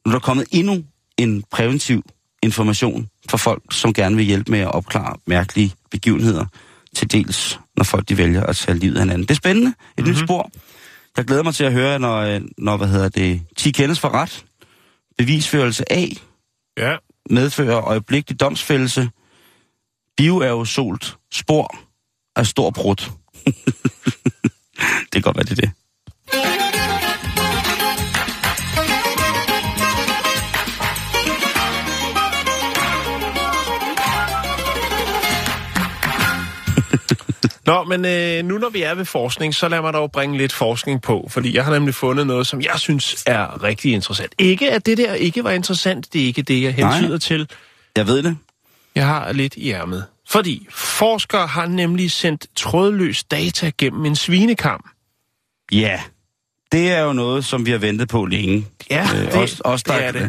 Speaker 1: Nu er der kommet endnu en præventiv information for folk, som gerne vil hjælpe med at opklare mærkelige begivenheder, til dels når folk de vælger at tage livet af hinanden. Det er spændende. Et mm-hmm. nyt spor. Jeg glæder mig til at høre, når, øh, når hvad hedder det, 10 kendes for ret, bevisførelse A,
Speaker 2: Ja,
Speaker 1: medfører øjeblikkelig domsfældelse, bioaerosolt spor af stor brud. det kan godt være, det er det.
Speaker 2: Nå, men øh, nu når vi er ved forskning, så lad mig dog bringe lidt forskning på, fordi jeg har nemlig fundet noget, som jeg synes er rigtig interessant. Ikke at det der ikke var interessant, det er ikke det, jeg hentyder
Speaker 1: Nej.
Speaker 2: til.
Speaker 1: Jeg ved det.
Speaker 2: Jeg har lidt i ærmet. Fordi forskere har nemlig sendt trådløs data gennem en svinekam.
Speaker 1: Ja, det er jo noget, som vi har ventet på længe.
Speaker 2: Ja,
Speaker 1: Øh,
Speaker 2: det,
Speaker 1: også, også
Speaker 2: det
Speaker 1: der,
Speaker 2: er det.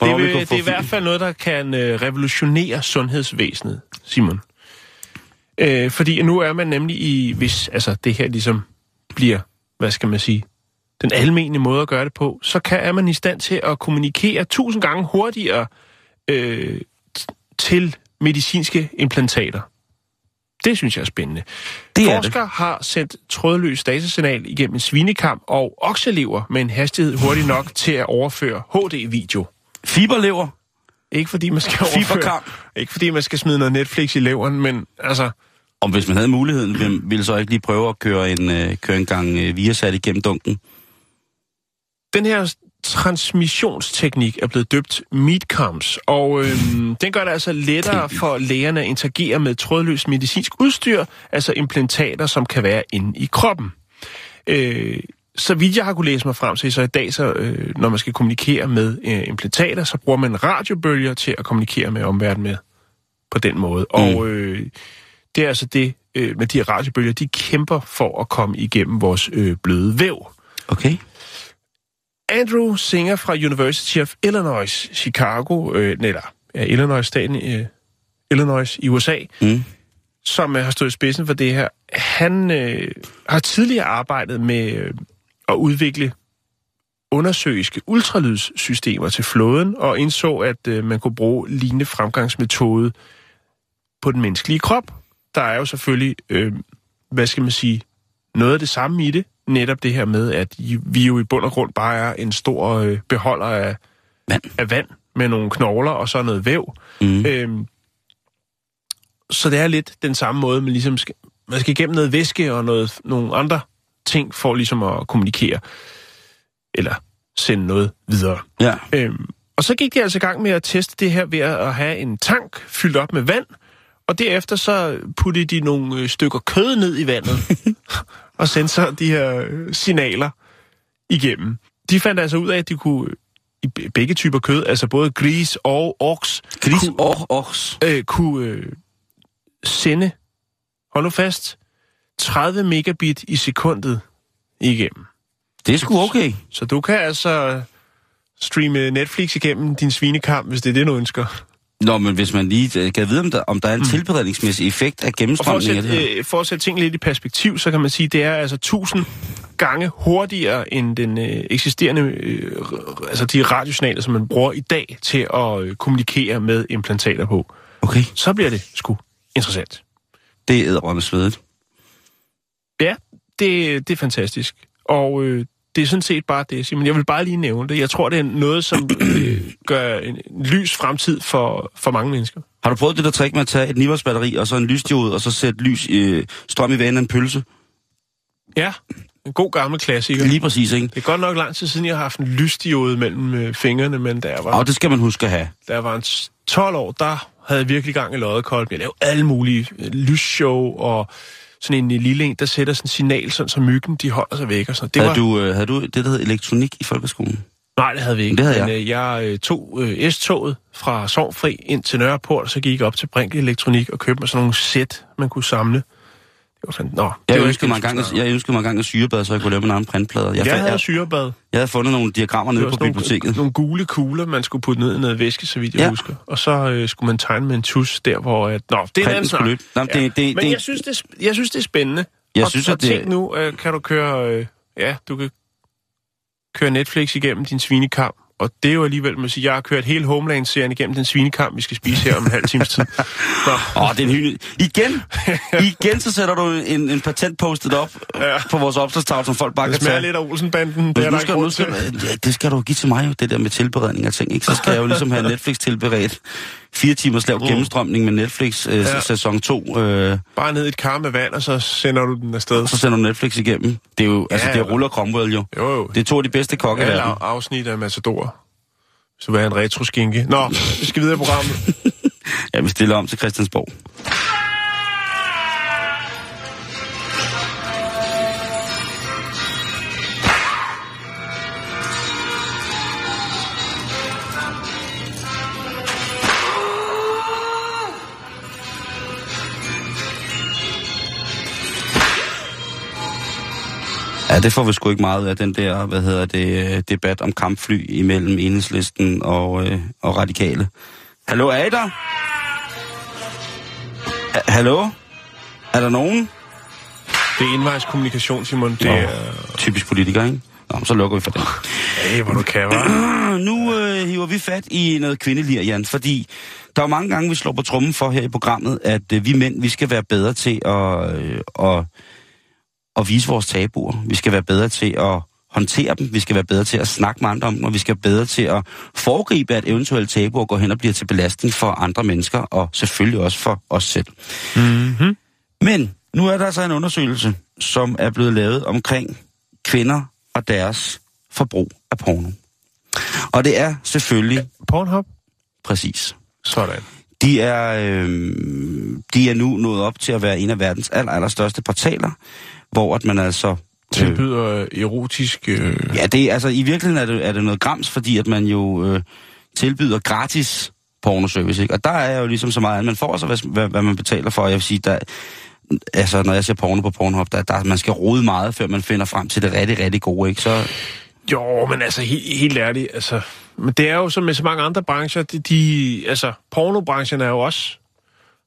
Speaker 2: Det, vil, det er i hvert fald noget, der kan øh, revolutionere sundhedsvæsenet, Simon. Øh, fordi nu er man nemlig i, hvis altså, det her ligesom bliver, hvad skal man sige, den almindelige måde at gøre det på, så kan, er man i stand til at kommunikere tusind gange hurtigere øh, til medicinske implantater. Det synes jeg er spændende.
Speaker 1: Det er
Speaker 2: Forskere har sendt trådløs datasignal igennem en svinekam og okselever med en hastighed hurtig nok til at overføre HD-video.
Speaker 1: Fiberlever.
Speaker 2: Ikke fordi man skal overføre,
Speaker 1: Fiberkam.
Speaker 2: ikke fordi man skal smide noget Netflix i leveren, men altså,
Speaker 1: Om hvis man havde muligheden, ville, ville så ikke lige prøve at køre en, øh, køre en gang øh, viasat igennem dunken.
Speaker 2: den her transmissionsteknik er blevet døbt MeetComs, og øhm, den gør det altså lettere for lægerne at interagere med trådløst medicinsk udstyr, altså implantater, som kan være inde i kroppen. Øh, så vidt jeg har kunne læse mig frem til, så i dag, så, øh, når man skal kommunikere med øh, implantater, så bruger man radiobølger til at kommunikere med omverdenen med på den måde. Mm. Og øh, det er altså det, øh, med de her radiobølger, de kæmper for at komme igennem vores øh, bløde væv.
Speaker 1: Okay.
Speaker 2: Andrew Singer fra University of Illinois, Chicago, øh, eller ja, Illinois-staten, øh, Illinois i USA,
Speaker 1: Mm.
Speaker 2: som øh, har stået i spidsen for det her. Han øh, har tidligere arbejdet med øh, at udvikle undersøiske ultralydssystemer til flåden, og indså, at øh, man kunne bruge lignende fremgangsmetode på den menneskelige krop. Der er jo selvfølgelig, øh, hvad skal man sige, noget af det samme i det. Netop det her med, at vi jo i bund og grund bare er en stor øh, beholder af
Speaker 1: Vand.
Speaker 2: af vand med nogle knogler og så noget væv.
Speaker 1: Mm.
Speaker 2: Øhm, så det er lidt den samme måde, man ligesom skal, man skal igennem noget væske og noget, nogle andre ting for ligesom at kommunikere. Eller sende noget videre.
Speaker 1: Ja.
Speaker 2: Øhm, og så gik de altså i gang med at teste det her ved at have en tank fyldt op med vand, og derefter så puttede de nogle øh, stykker kød ned i vandet, og så de her øh, signaler igennem. De fandt altså ud af, at de kunne i be- begge typer kød, altså både gris og oks,
Speaker 1: Gris
Speaker 2: kunne,
Speaker 1: og oks.
Speaker 2: øh, kunne øh, sende, hold nu fast, 30 megabit i sekundet igennem.
Speaker 1: Det er sgu okay.
Speaker 2: Så du kan altså streame Netflix igennem din svinekamp, hvis det er det, du ønsker.
Speaker 1: Nå, men hvis man lige øh, kan vide, om der, om der er en
Speaker 2: Mm.
Speaker 1: tilberedningsmæssig effekt af gennemstrømning af det her.
Speaker 2: øh, for at sætte ting lidt i perspektiv, så kan man sige, at det er altså 1000 gange hurtigere end den øh, eksisterende, øh, altså de radiosignaler, som man bruger i dag til at øh, kommunikere med implantater på.
Speaker 1: Okay,
Speaker 2: Så bliver det sgu interessant.
Speaker 1: det er æderrømme svedet.
Speaker 2: Ja, det, det er fantastisk. Og øh, det er sådan set bare det, Simon. Jeg vil bare lige nævne det. Jeg tror, det er noget, som øh, gør en, lys fremtid for, for mange mennesker.
Speaker 1: Har du prøvet det der trick med at tage et 9 batteri og så en lysdiode, og så sætte lys, øh, strøm i vandet af en pølse?
Speaker 2: Ja, en god gammel klassiker.
Speaker 1: Lige præcis, ikke?
Speaker 2: Det er godt nok lang tid siden, jeg har haft en lysdiode mellem øh, fingrene, men jeg var,
Speaker 1: Og det skal man huske at have.
Speaker 2: jeg var en s- 12 år, der havde jeg virkelig gang i loddekolben. Jeg lavede alle mulige øh, lysshow og sådan en lille en, der sætter sådan en signal, sådan, så myggen de holder sig væk. Og sådan. Det
Speaker 1: havde,
Speaker 2: var,
Speaker 1: du, øh, havde du det, der hed elektronik i folkeskolen?
Speaker 2: Nej, det havde vi ikke.
Speaker 1: Det havde
Speaker 2: men, jeg. Øh, jeg øh, tog øh, S-toget fra Sovnfri ind til Nørreport, og så gik jeg op til Brink Elektronik og købte mig sådan nogle sæt, man kunne samle. Det var. Nå, det
Speaker 1: Jeg
Speaker 2: var
Speaker 1: ønskede, mig
Speaker 2: det, vi
Speaker 1: at, jeg ønskede mig engang at syrebad, så jeg kunne lave mine egne printplader. Jeg.
Speaker 2: Jeg
Speaker 1: fandt-
Speaker 2: havde
Speaker 1: jeg,
Speaker 2: syrebad.
Speaker 1: jeg havde fundet nogle diagrammer
Speaker 2: Det
Speaker 1: nede på biblioteket.
Speaker 2: nogle, nogle gule kugler, man skulle putte ned i noget væske, så vidt jeg
Speaker 1: Ja.
Speaker 2: ja. husker. Og så øh, skulle man tegne med en tus der, hvor... At... Nå, det er en anden snak.
Speaker 1: løbe. Nå, men det- det-
Speaker 2: Men
Speaker 1: det-
Speaker 2: jeg, synes, det, jeg synes, det er spændende.
Speaker 1: Jeg
Speaker 2: og,
Speaker 1: synes,
Speaker 2: og
Speaker 1: at det-
Speaker 2: tænk nu, øh, kan du køre... Øh, ja, du kan køre Netflix igennem din svinekamp. Og det er jo alligevel, man siger, jeg har kørt hele Homeland-serien igennem den svinekamp, vi skal spise her om en halv times tid.
Speaker 1: Åh, det er en. Igen, igen så sætter du en, en patent postet op
Speaker 2: Ja.
Speaker 1: på vores opslagstavle, som folk bare
Speaker 2: det
Speaker 1: kan
Speaker 2: smager
Speaker 1: tage.
Speaker 2: lidt af Olsenbanden. Det er der
Speaker 1: skal, nu skal, ja, det skal du give til mig, jo, det der med tilberedning af ting. Ikke? Så skal jeg jo ligesom have Netflix tilberedt. Fire timers lav gennemstrømning med Netflix øh,
Speaker 2: Mm. Ja.
Speaker 1: sæson 2. Øh,
Speaker 2: Bare ned i et kar med vand, og så sender du den afsted.
Speaker 1: så sender du Netflix igennem. Det er jo, altså,
Speaker 2: Ja,
Speaker 1: det er
Speaker 2: ja.
Speaker 1: Ruller Cromwell jo.
Speaker 2: Jo, jo.
Speaker 1: Det er to af de bedste kokke
Speaker 2: af- afsnit af Matador. Så vil jeg en retroskinke. Nå, vi skal videre i programmet.
Speaker 1: Ja, vi stiller om til Christiansborg. Det får vi sgu ikke meget af, den der, hvad hedder det, øh, debat om kampfly imellem enhedslisten og, øh, og radikale. Hallo, er I der? Ha- Hallo? Er der nogen?
Speaker 2: Det er indvejskommunikation, Simon. Det er...
Speaker 1: Typisk politiker, ikke? Nå, så lukker vi for den.
Speaker 2: Hey, hvor du kan, hva'?
Speaker 1: nu øh, hiver vi fat i noget kvindelir, Jan, fordi der er mange gange, vi slår på trummen for her i programmet, at øh, vi mænd, vi skal være bedre til at, øh, at, at vise vores tabuer. Vi skal være bedre til at håndtere dem, vi skal være bedre til at snakke med andre om dem, og vi skal være bedre til at foregribe, at eventuelle tabuer går hen og bliver til belastning for andre mennesker, og selvfølgelig også for os selv.
Speaker 2: Mm-hmm.
Speaker 1: Men nu er der altså en undersøgelse, som er blevet lavet omkring kvinder og deres forbrug af porno. Og det er selvfølgelig
Speaker 2: Pornhub?
Speaker 1: præcis.
Speaker 2: Sådan.
Speaker 1: De er, øh, de er nu nået op til at være en af verdens aller, allerstørste portaler, hvor at man altså...
Speaker 2: Tilbyder øh, erotisk... Øh...
Speaker 1: Ja, det altså i virkeligheden er det, er det noget grams, fordi at man jo øh, tilbyder gratis pornoservice, ikke? Og der er jo ligesom så meget, at man får så, hvad, hvad, hvad man betaler for. Jeg vil sige, der, altså når jeg ser porno på Pornhub, der, der, man skal rode meget, før man finder frem til det rigtig, rigtig gode, ikke? Så
Speaker 2: Jo, men altså, he- helt ærligt, altså... Men det er jo som med så mange andre brancher, de, de altså, pornobranchen er jo også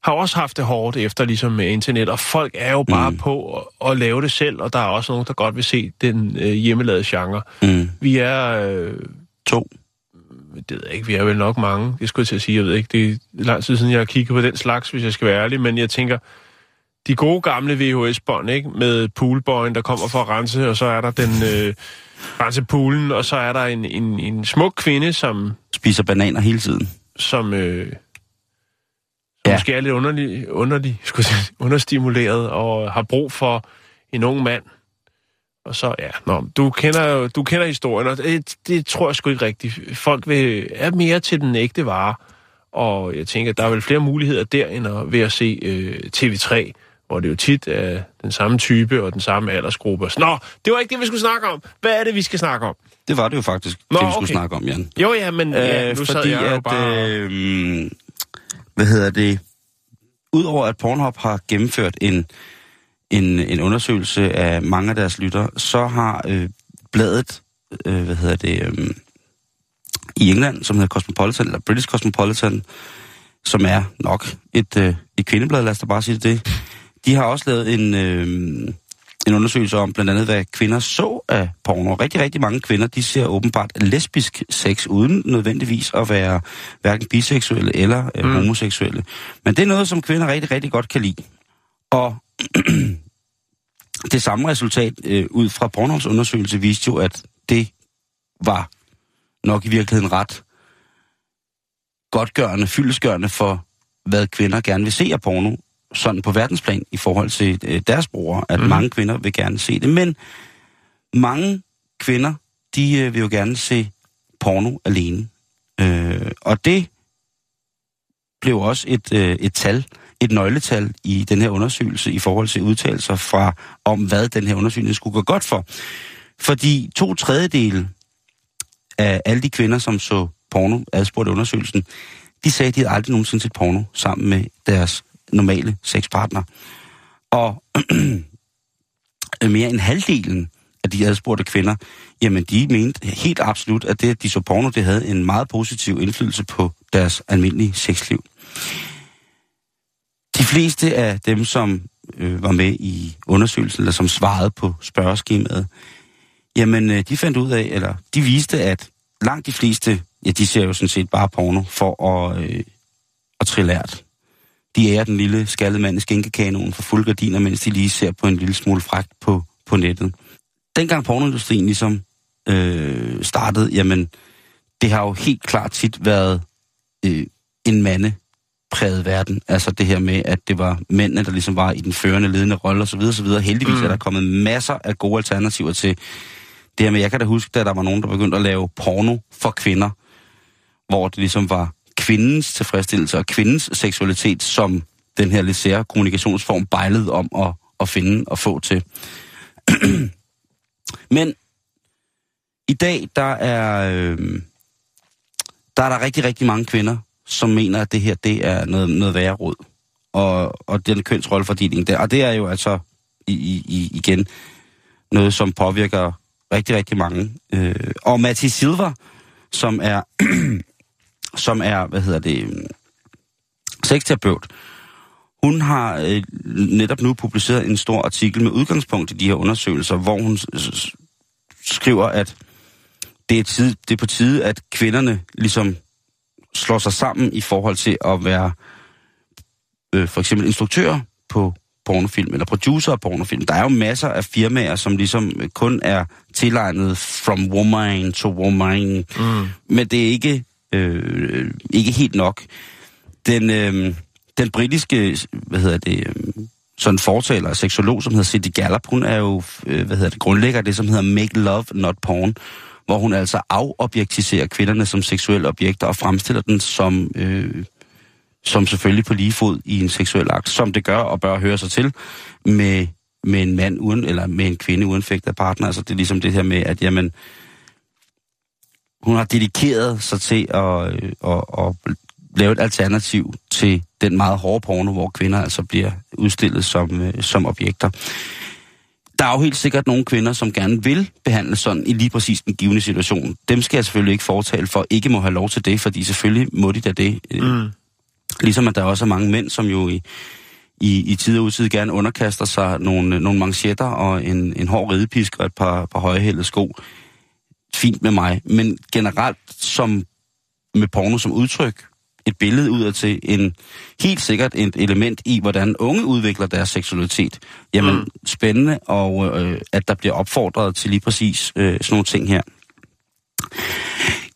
Speaker 2: har også haft det hårdt efter ligesom med internet, og folk er jo bare mm. på at, at lave det selv, og der er også nogen, der godt vil se den øh, hjemmelavede genre.
Speaker 1: mm,
Speaker 2: Vi er, øh,
Speaker 1: to.
Speaker 2: det ved jeg ikke, vi er vel nok mange, det skulle jeg til at sige, jeg ved ikke, det er lang tid siden, jeg har kigget på den slags, hvis jeg skal være ærlig, men jeg tænker, de gode gamle VHS-bånd, ikke, med poolboyen, der kommer for at rense, og så er der den, øh, rense poolen, og så er der en, en, en smuk kvinde, som,
Speaker 1: Spiser bananer hele tiden.
Speaker 2: som, øh, som
Speaker 1: Ja.
Speaker 2: måske er lidt underlig, underlig, skulle sige, understimuleret, og har brug for en ung mand, og så, ja, nå, du kender, du kender historien, og det, det tror jeg sgu ikke rigtigt. Folk vil, er mere til den ægte vare, og jeg tænker, der er vel flere muligheder der, end at, ved at se øh, TV3, hvor det jo tit er den samme type og den samme aldersgruppe. Nå, det var ikke det, vi skulle snakke om. Hvad er det, vi skal snakke om?
Speaker 1: Det var det jo faktisk,
Speaker 2: Nå,
Speaker 1: det vi skulle
Speaker 2: okay.
Speaker 1: snakke om, Jan.
Speaker 2: Jo, ja, men ja, nu sad
Speaker 1: fordi
Speaker 2: jeg jo
Speaker 1: at,
Speaker 2: bare...
Speaker 1: øh, hvad hedder det, udover at Pornhub har gennemført en, en, en undersøgelse af mange af deres lytter, så har øh, bladet, øh, hvad hedder det, øh, i England, som hedder Cosmopolitan, eller British Cosmopolitan, som er nok et, øh, et kvindeblad, lad os da bare sige det. De har også lavet en, øh, en undersøgelse om blandt andet, hvad kvinder så af porno. Rigtig, rigtig mange kvinder, de ser åbenbart lesbisk sex, uden nødvendigvis at være hverken biseksuelle eller øh,
Speaker 2: Mm.
Speaker 1: homoseksuelle. Men det er noget, som kvinder rigtig, rigtig godt kan lide. Og det samme resultat øh, ud fra Bornholms undersøgelse viste jo, at det var nok i virkeligheden ret godtgørende, fyldesgørende for, hvad kvinder gerne vil se af porno, sådan på verdensplan i forhold til øh, deres brugere, at mm. mange kvinder vil gerne se det. Men mange kvinder, de øh, vil jo gerne se porno alene. Øh, og det blev også et, øh, et tal, et nøgletal i den her undersøgelse i forhold til udtalelser fra, om hvad den her undersøgelse skulle gå godt for. Fordi to tredjedele af alle de kvinder, som så porno, adspurgte undersøgelsen, de sagde, at de havde aldrig nogensinde set porno sammen med deres normale sexpartner. Og mere end halvdelen af de adspurgte kvinder, jamen de mente helt absolut, at det, at de så porno, det havde en meget positiv indflydelse på deres almindelige sexliv. De fleste af dem, som øh, var med i undersøgelsen, eller som svarede på spørgeskemaet, jamen øh, de fandt ud af, eller de viste, at langt de fleste, ja de ser jo sådan set bare porno for at, øh, at trille lært. De ærer den lille skaldede mand i skænkekanonen for fuld gardiner, mens de lige ser på en lille smule fragt på, på nettet. Dengang pornoindustrien ligesom øh, startede, jamen det har jo helt klart tit været øh, en mande præget verden. Altså det her med, at det var mændene, der ligesom var i den førende, ledende rolle osv. osv. Heldigvis mm. er der kommet masser af gode alternativer til det her med, jeg kan da huske, da der var nogen, der begyndte at lave porno for kvinder, hvor det ligesom var kvindens tilfredsstillelse og kvindens seksualitet, som den her lidt sære kommunikationsform bejlede om at, at finde og få til. Men i dag, der er, øh, der er der rigtig, rigtig mange kvinder, som mener, at det her, det er noget, noget værre råd. Og, og den kønsrollefordeling der. Og det er jo altså i, i, igen noget, som påvirker rigtig, rigtig mange. Øh, og Mathis Silver, som er, som er, hvad hedder det, sexterapeut, hun har øh, netop nu publiceret en stor artikel med udgangspunkt i de her undersøgelser, hvor hun skriver, at det er, tid, det er på tide, at kvinderne ligesom slår sig sammen i forhold til at være øh, for eksempel instruktører på pornofilm, eller producer af pornofilm. Der er jo masser af firmaer, som ligesom kun er tilegnet from woman to woman. Mm. Men det er ikke, Øh, øh, ikke helt nok. Den, øh, den britiske, hvad hedder det, øh, sådan fortaler, seksolog, som hedder Cindy Gallup, hun er jo, øh, hvad hedder det, grundlægger det, som hedder Make Love, Not Porn, hvor hun altså afobjektiserer kvinderne som seksuelle objekter og fremstiller den som, øh, som selvfølgelig på lige fod i en seksuel akt, som det gør og bør høre sig til med, med en mand uden, eller med en kvinde uden fægtet partner. Altså det er ligesom det her med, at jamen, hun har dedikeret sig til at, øh, at, at lave et alternativ til den meget hårde porno, hvor kvinder altså bliver udstillet som, øh, som objekter. Der er jo helt sikkert nogle kvinder, som gerne vil behandles sådan i lige præcis den givende situation. Dem skal jeg selvfølgelig ikke foretale for, ikke må have lov til det, fordi selvfølgelig må de da det. Mm. Ligesom at der også er mange mænd, som jo i, i, i tid og udtid gerne underkaster sig nogle, nogle manchetter og en, en hård ridepisk og et par, par højhældede sko. Fint med mig. Men generelt som med porno som udtryk, et billede ud af til en helt sikkert et element i, hvordan unge udvikler deres seksualitet. Jamen, mm. spændende, og øh, at der bliver opfordret til lige præcis øh, sådan nogle ting her.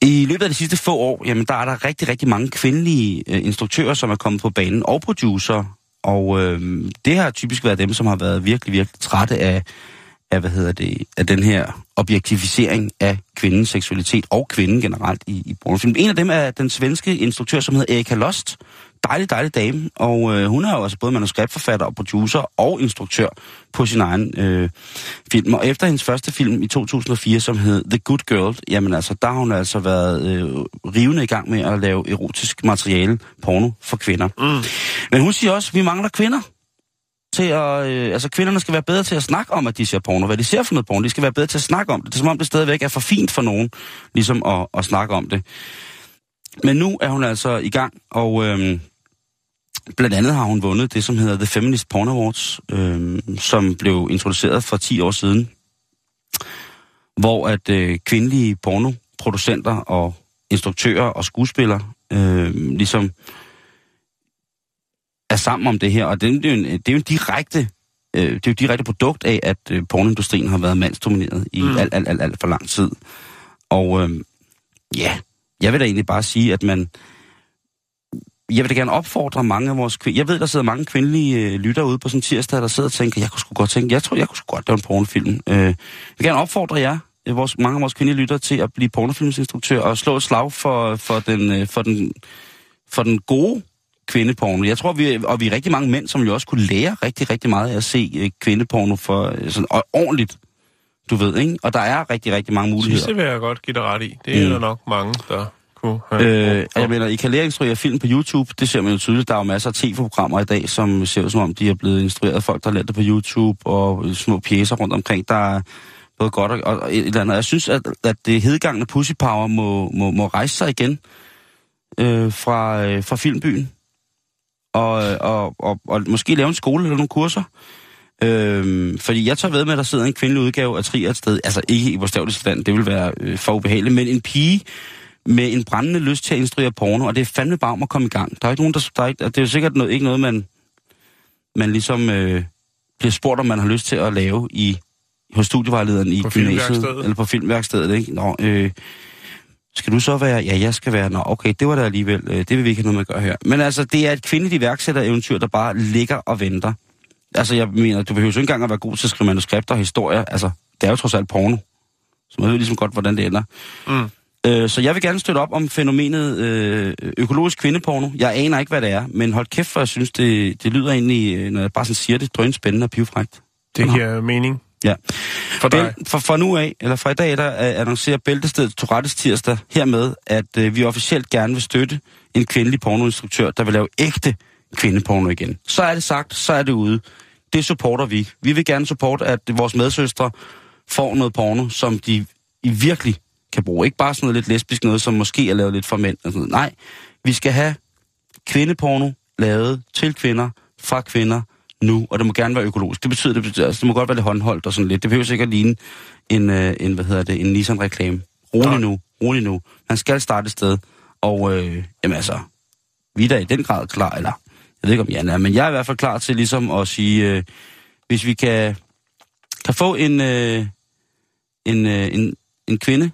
Speaker 1: I løbet af de sidste få år, jamen, der er der rigtig, rigtig mange kvindelige øh, instruktører, som er kommet på banen, og producer. Og øh, det har typisk været dem, som har været virkelig, virkelig trætte af, af, hvad hedder det, af den her objektificering af kvindens seksualitet og kvinden generelt i, i pornofilm. En af dem er den svenske instruktør, som hedder Erika Lost. Dejlig, dejlig dame. Og øh, hun er jo altså både manuskriptforfatter og producer og instruktør på sin egen øh, film. Og efter hendes første film i 2004, som hed The Good Girl, jamen altså, der har hun altså været øh, rivende i gang med at lave erotisk materiale, porno for kvinder. Mm. Men hun siger også, at vi mangler kvinder til at... Øh, altså, kvinderne skal være bedre til at snakke om, at de ser porno. Hvad de ser for noget porno. De skal være bedre til at snakke om det. Det er som om, det stadigvæk er for fint for nogen, ligesom at, at snakke om det. Men nu er hun altså i gang, og øh, blandt andet har hun vundet det, som hedder The Feminist Porn Awards, øh, som blev introduceret for 10 år siden, hvor at øh, kvindelige pornoproducenter og instruktører og skuespillere øh, ligesom er sammen om det her, og det, det, er, jo en, det er jo en direkte øh, det er jo et direkte produkt af, at øh, pornoindustrien har været mandsdomineret i mm. alt, alt, alt, alt for lang tid. Og øh, ja, jeg vil da egentlig bare sige, at man... Jeg vil da gerne opfordre mange af vores kvinder... Jeg ved, der sidder mange kvindelige øh, lytter ude på sådan en tirsdag, der sidder og tænker, jeg kunne sgu godt tænke, jeg tror, jeg kunne sgu godt lave en pornofilm. Øh, jeg vil gerne opfordre jer, øh, vores, mange af vores kvindelige lytter, til at blive pornofilmsinstruktør og slå et slag for, for, den, øh, for, den, for den gode kvindeporno. Jeg tror, vi, og vi er rigtig mange mænd, som jo også kunne lære rigtig, rigtig meget af at se øh, kvindeporno for øh, sådan, og ordentligt, du ved, ikke? Og der er rigtig, rigtig mange muligheder.
Speaker 2: Sidste vil jeg godt give dig ret i. Det er
Speaker 1: Mm.
Speaker 2: der nok mange, der kunne have
Speaker 1: Øh, jeg mener, I kan lære at instruere film på YouTube, det ser man jo tydeligt. Der er jo masser af tv-programmer i dag, som ser ud som om, de er blevet instrueret af folk, der har lært det på YouTube, og små pjæser rundt omkring, der er både godt og, og et eller andet. Jeg synes, at, at det hedgangende Pussy Power må, må, må rejse sig igen øh, fra, øh, fra filmbyen, og, og, og, og måske lave en skole eller nogle kurser. Øhm, fordi jeg tager ved med, at der sidder en kvindelig udgave af Trier et sted. Altså ikke i vores stand, det vil være øh, for ubehageligt, men en pige med en brændende lyst til at instruere porno, og det er fandme bare om at komme i gang. Der er ikke nogen, der... der er ikke, det er jo sikkert noget, ikke noget, man, man ligesom øh, bliver spurgt, om man har lyst til at lave i hos studievejlederen i
Speaker 2: På
Speaker 1: gymnasiet, eller på filmværkstedet, ikke? Nå, øh, skal du så være... Ja, jeg skal være... Nå, okay, det var der alligevel. Øh, det vil vi ikke have noget med at gøre her. Men altså, det er et kvindeligt iværksættereventyr, der bare ligger og venter. Altså, jeg mener, du behøver jo ikke engang at være god til at skrive manuskripter og historier. Altså, det er jo trods alt porno. Så man ved ligesom godt, hvordan det ender.
Speaker 2: Mm.
Speaker 1: Øh, så jeg vil gerne støtte op om fænomenet øh, økologisk kvindeporno. Jeg aner ikke, hvad det er, men hold kæft, for jeg synes, det, det lyder egentlig, når jeg bare sådan siger det, drøn spændende og pivfrægt.
Speaker 2: Det giver mening.
Speaker 1: Ja.
Speaker 2: For.
Speaker 1: Bæl, for, for nu af, eller fra i dag, der øh, annoncerer Bæltestedet Tourettes tirsdag hermed, at øh, vi officielt gerne vil støtte en kvindelig pornoinstruktør, der vil lave ægte kvindeporno igen. Så er det sagt, så er det ude. Det supporter vi. Vi vil gerne supporte, at vores medsøstre får noget porno, som de i virkelig kan bruge. Ikke bare sådan noget lidt lesbisk noget, som måske er lavet lidt for mænd. Og sådan noget. Nej, vi skal have kvindeporno lavet til kvinder, fra kvinder, nu, og det må gerne være økologisk. Det betyder, det, betyder, altså, det må godt være lidt håndholdt og sådan lidt. Det behøver sikkert ligne en, øh, en, hvad hedder det, en Nissan-reklame. Rolig nu, rolig nu. Man skal starte et sted, og øh, jamen altså, vi er da i den grad klar, eller jeg ved ikke, om Jan er, men jeg er i hvert fald klar til ligesom at sige, øh, hvis vi kan, kan få en, øh, en, øh, en, en kvinde,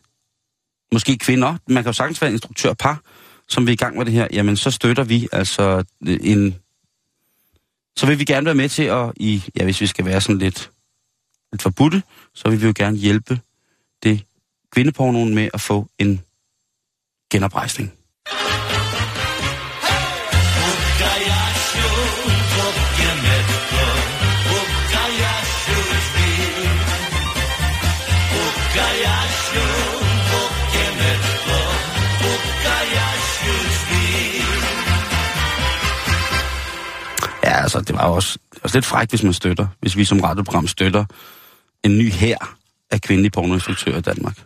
Speaker 1: måske kvinder, man kan jo sagtens være en instruktørpar, som vil i gang med det her, jamen så støtter vi altså øh, en... Så vil vi gerne være med til at, i, ja, hvis vi skal være sådan lidt, lidt forbudte, så vil vi jo gerne hjælpe det kvindepornoen med at få en genoprejsning. Var også, også lidt frækt, hvis man støtter, hvis vi som radioprogram støtter en ny hær af kvindelige pornoinstruktører i Danmark.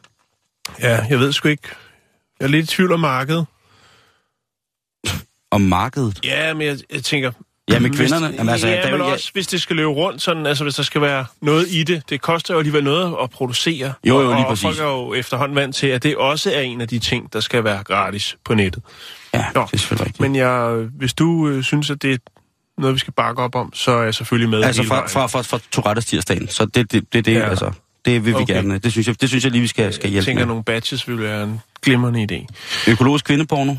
Speaker 2: Ja, jeg ved sgu ikke. Jeg er lidt i tvivl om markedet.
Speaker 1: Om markedet.
Speaker 2: Ja, men jeg, jeg tænker...
Speaker 1: Ja, med
Speaker 2: hvis-
Speaker 1: kvinderne. Jamen, altså,
Speaker 2: ja,
Speaker 1: der er
Speaker 2: men også hvis det skal løbe rundt sådan, altså hvis der skal være noget i det. Det koster jo alligevel noget at producere.
Speaker 1: Jo, jo,
Speaker 2: og,
Speaker 1: lige
Speaker 2: og
Speaker 1: præcis.
Speaker 2: folk er jo efterhånden vant til, at det også er en af de ting, der skal være gratis på nettet.
Speaker 1: Ja,
Speaker 2: Nå,
Speaker 1: det er selvfølgelig rigtigt.
Speaker 2: Men jeg, hvis du øh, synes, at det noget, vi skal bakke op om, så er jeg selvfølgelig med
Speaker 1: Altså fra, fra, fra, fra Tourettes tirsdagen. Så det, det, det, det
Speaker 2: Ja.
Speaker 1: altså, det vil vi
Speaker 2: Okay.
Speaker 1: gerne. Det synes, jeg, det synes jeg lige, vi skal, skal
Speaker 2: jeg
Speaker 1: hjælpe
Speaker 2: tænker,
Speaker 1: med.
Speaker 2: nogle batches vil være en glimrende idé.
Speaker 1: Økologisk kvindeporno.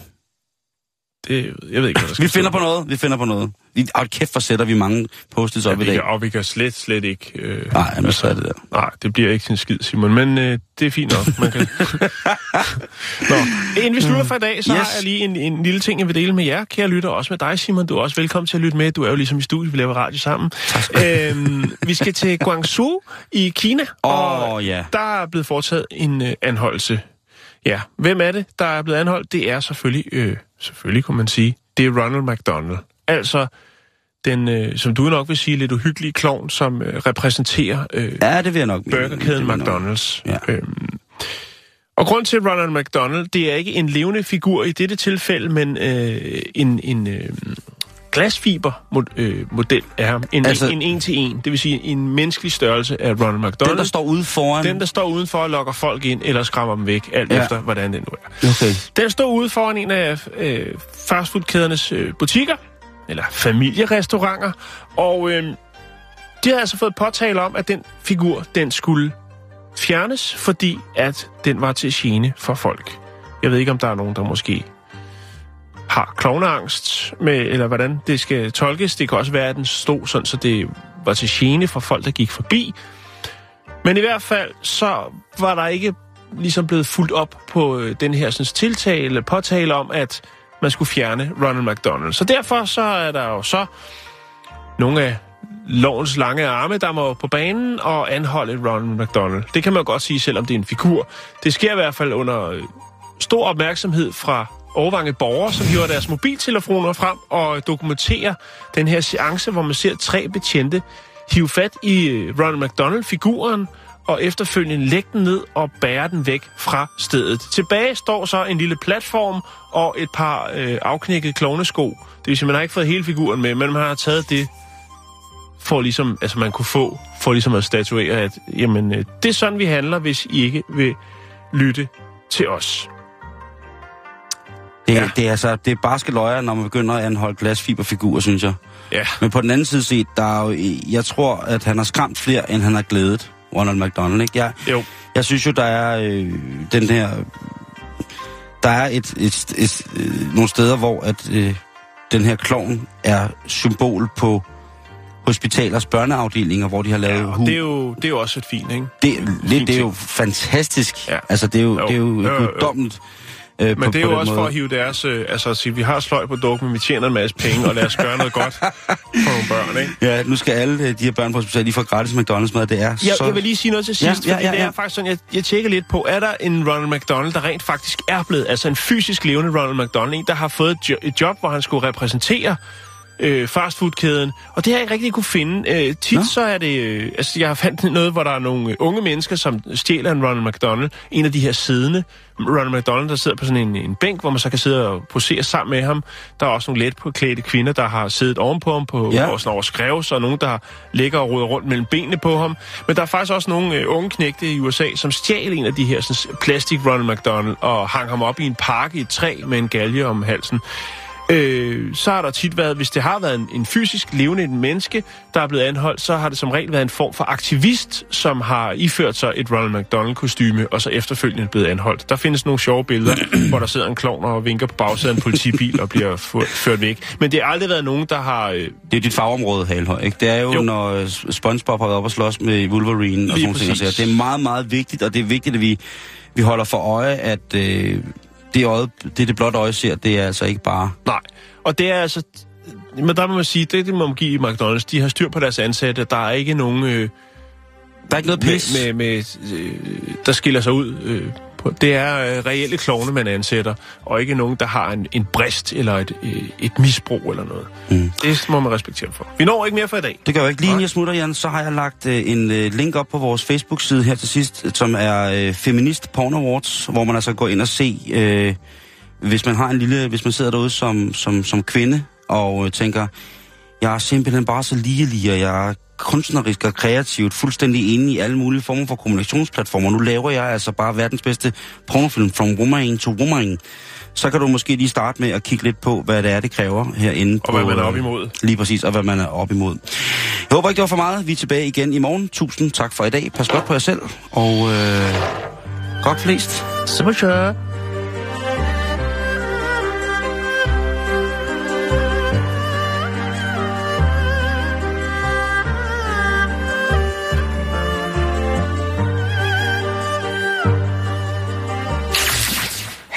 Speaker 2: Det, jeg ved ikke, hvad der skal
Speaker 1: Vi finder på noget. Vi finder på noget. Og kæft, hvor sætter vi mange post-its op
Speaker 2: Ja,
Speaker 1: i dag.
Speaker 2: kan, og vi kan slet, slet ikke... Øh,
Speaker 1: Nej, men så er det der.
Speaker 2: Nej, det bliver ikke sin skid, Simon, men øh, det er fint nok. Man kan... Nå, inden vi slutter for i dag, så yes. Har jeg lige en, en lille ting, jeg vil dele med jer, kære lytter, også med dig, Simon. Du er også velkommen til at lytte med. Du er jo ligesom i studiet, vi laver radio sammen. øhm, vi skal til Guangzhou i Kina, og
Speaker 1: Åh, ja.
Speaker 2: der er blevet foretaget en øh, anholdelse. Ja, hvem er det, der er blevet anholdt? Det er selvfølgelig, øh, selvfølgelig kunne man sige, det er Ronald McDonald. Altså den, øh, som du nok vil sige, lidt uhyggelige klovn, som øh, repræsenterer øh,
Speaker 1: Ja, det vil jeg nok
Speaker 2: burgerkæden
Speaker 1: jeg nok-
Speaker 2: McDonald's.
Speaker 1: Ja.
Speaker 2: Øhm, og grund til Ronald McDonald, det er ikke en levende figur i dette tilfælde, men øh, en, en øh, glasfiber-model af ham. En,
Speaker 1: Altså-
Speaker 2: altså, en en-til-en, det vil sige en menneskelig størrelse af Ronald McDonald.
Speaker 1: Den, der står ude foran...
Speaker 2: den, der står udenfor og lokker folk ind, eller skræmmer dem væk, alt
Speaker 1: ja.
Speaker 2: efter, hvordan det nu er.
Speaker 1: Okay.
Speaker 2: Den står ude foran en af øh, fastfoodkædernes øh, butikker, eller familierestauranter, og øh, de har altså fået påtale om, at den figur, den skulle fjernes, fordi at den var til gene for folk. Jeg ved ikke, om der er nogen, der måske har klovneangst, med, eller hvordan det skal tolkes. Det kan også være, at den stod sådan, så det var til gene for folk, der gik forbi. Men i hvert fald, så var der ikke ligesom blevet fuldt op på øh, den her sådan, tiltale, eller påtale om, at man skulle fjerne Ronald McDonald. Så derfor så er der jo så nogle af lovens lange arme, der må på banen og anholde Ronald McDonald. Det kan man godt sige, selvom det er en figur. Det sker i hvert fald under øh, stor opmærksomhed fra overvange borgere, som hiver deres mobiltelefoner frem og dokumenterer den her seance, hvor man ser tre betjente hive fat i øh, Ronald McDonald-figuren og efterfølgende lægge den ned og bære den væk fra stedet. Tilbage står så en lille platform og et par øh, afknækkede klovnesko. Det vil sige, man har ikke fået hele figuren med, men man har taget det for ligesom, altså man kunne få, for ligesom at statuere, at jamen, øh, det er sådan, vi handler, hvis I ikke vil lytte til os.
Speaker 1: Det,
Speaker 2: Ja.
Speaker 1: det, er altså, det er barske løjer, når man begynder at anholde glasfiberfigurer, synes jeg.
Speaker 2: Ja,
Speaker 1: Men på den anden side set, der er jo, jeg tror, at han har skræmt flere, end han har glædet Ronald McDonald. Ikke? Jeg,
Speaker 2: jo.
Speaker 1: jeg synes jo, der er øh, den her... Der er et, et, et, et, øh, nogle steder, hvor at, øh, den her klovn er symbol på hospitalers børneafdelinger, hvor de har lavet
Speaker 2: Ja, og det er, jo, det er jo også et fint, ikke?
Speaker 1: det, det, det er jo fantastisk.
Speaker 2: Ja.
Speaker 1: Altså, det er jo,
Speaker 2: Jo.
Speaker 1: det er jo,
Speaker 2: Jo, jo, jo.
Speaker 1: Øh,
Speaker 2: Men
Speaker 1: på,
Speaker 2: det er jo også
Speaker 1: måde.
Speaker 2: for at hive deres... Øh, altså at sige, vi har sløj på dukken, men vi tjener en masse penge, og lad os gøre noget godt for nogle børn, ikke?
Speaker 1: Ja, nu skal alle øh, de her børn på hospitalet lige få gratis McDonald's-mad. Det er
Speaker 2: Jeg,
Speaker 1: så...
Speaker 2: jeg vil lige sige noget til sidst,
Speaker 1: Ja, ja,
Speaker 2: fordi
Speaker 1: ja,
Speaker 2: det
Speaker 1: ja.
Speaker 2: er faktisk sådan, jeg, jeg tjekker lidt på, er der en Ronald McDonald, der rent faktisk er blevet, altså en fysisk levende Ronald McDonald, en, der har fået et job, hvor han skulle repræsentere øh, fastfoodkæden, og det har jeg ikke rigtig kunne finde. Øh, tit
Speaker 1: Nå.
Speaker 2: så er det, øh, altså jeg har fandt noget, hvor der er nogle øh, unge mennesker, som stjæler en Ronald McDonald, en af de her siddende Ronald McDonald, der sidder på sådan en, en bænk, hvor man så kan sidde og posere sammen med ham. Der er også nogle let påklædte kvinder, der har siddet ovenpå ham på
Speaker 1: Ja.
Speaker 2: ja. sådan over skrevs, og nogen, der ligger og ruder rundt mellem benene på ham. Men der er faktisk også nogle øh, unge knægte i USA, som stjal en af de her sådan, plastik Ronald McDonald og hang ham op i en park i et træ med en galge om halsen. Øh, så har der tit været, hvis det har været en, en fysisk levende en menneske, der er blevet anholdt, så har det som regel været en form for aktivist, som har iført sig et Ronald McDonald-kostyme, og så efterfølgende blevet anholdt. Der findes nogle sjove billeder, hvor der sidder en klovn og vinker på bagsædet af en politibil og bliver ført væk. Men det har aldrig været nogen, der har... Øh,
Speaker 1: Det er dit fagområde, Halhøj, ikke? Det er jo, jo. Når SpongeBob har været op og slås med Wolverine og
Speaker 2: Lige
Speaker 1: sådan nogle ting.
Speaker 2: præcis.
Speaker 1: Så det er meget, meget vigtigt, og det er vigtigt, at vi, vi holder for øje, at øh, det, øje, det, det blot øje ser, det er altså ikke bare...
Speaker 2: Nej, og det er altså... Men der må man sige, det, det må man give i McDonald's. De har styr på deres ansatte. Der er ikke nogen... Øh,
Speaker 1: der er ikke noget pis.
Speaker 2: med, med, med, øh, der skiller sig ud. Øh, på. Det er øh, reelle klovne, man ansætter, og ikke nogen, der har en, en brist eller et, øh, et misbrug eller noget.
Speaker 1: Mm.
Speaker 2: Det må man respektere for. Vi når ikke mere for i dag.
Speaker 1: Det gør jeg ikke. Lige inden jeg smutter, Jan, så har jeg lagt øh, en øh, link op på vores Facebook-side her til sidst, som er øh, Feminist Porn Awards, hvor man altså går ind og se, øh, hvis man har en lille, hvis man sidder derude som, som, som kvinde og øh, tænker, jeg er simpelthen bare så lige og jeg er kunstnerisk og kreativt fuldstændig inde i alle mulige former for kommunikationsplatformer. Nu laver jeg altså bare verdens bedste pornofilm, From Woman to Woman. Så kan du måske lige starte med at kigge lidt på, hvad det er, det kræver herinde.
Speaker 2: Og
Speaker 1: på,
Speaker 2: hvad man er op
Speaker 1: øh,
Speaker 2: imod.
Speaker 1: Lige præcis, og hvad man er op imod. Jeg håber ikke, det var for meget. Vi er tilbage igen i morgen. Tusind tak for i dag. Pas godt på jer selv, og øh, godt flest.
Speaker 2: Så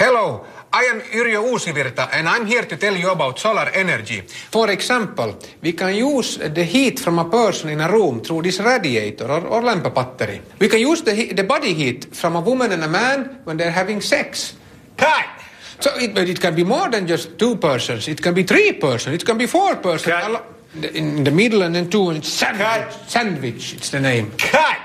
Speaker 6: Hello, I am Yrjö Uusivirta and I'm here to tell you about solar energy. For example, we can use the heat from a person in a room through this radiator or, or lamp battery. We can use the, the body heat from a woman and a man when they're having sex. Kai! So it, but it can be more than just two persons. It can be three persons. It can be four persons.
Speaker 2: Kai.
Speaker 6: In the middle and then two and sandwich. Sandwich, it's the name.
Speaker 7: Cut!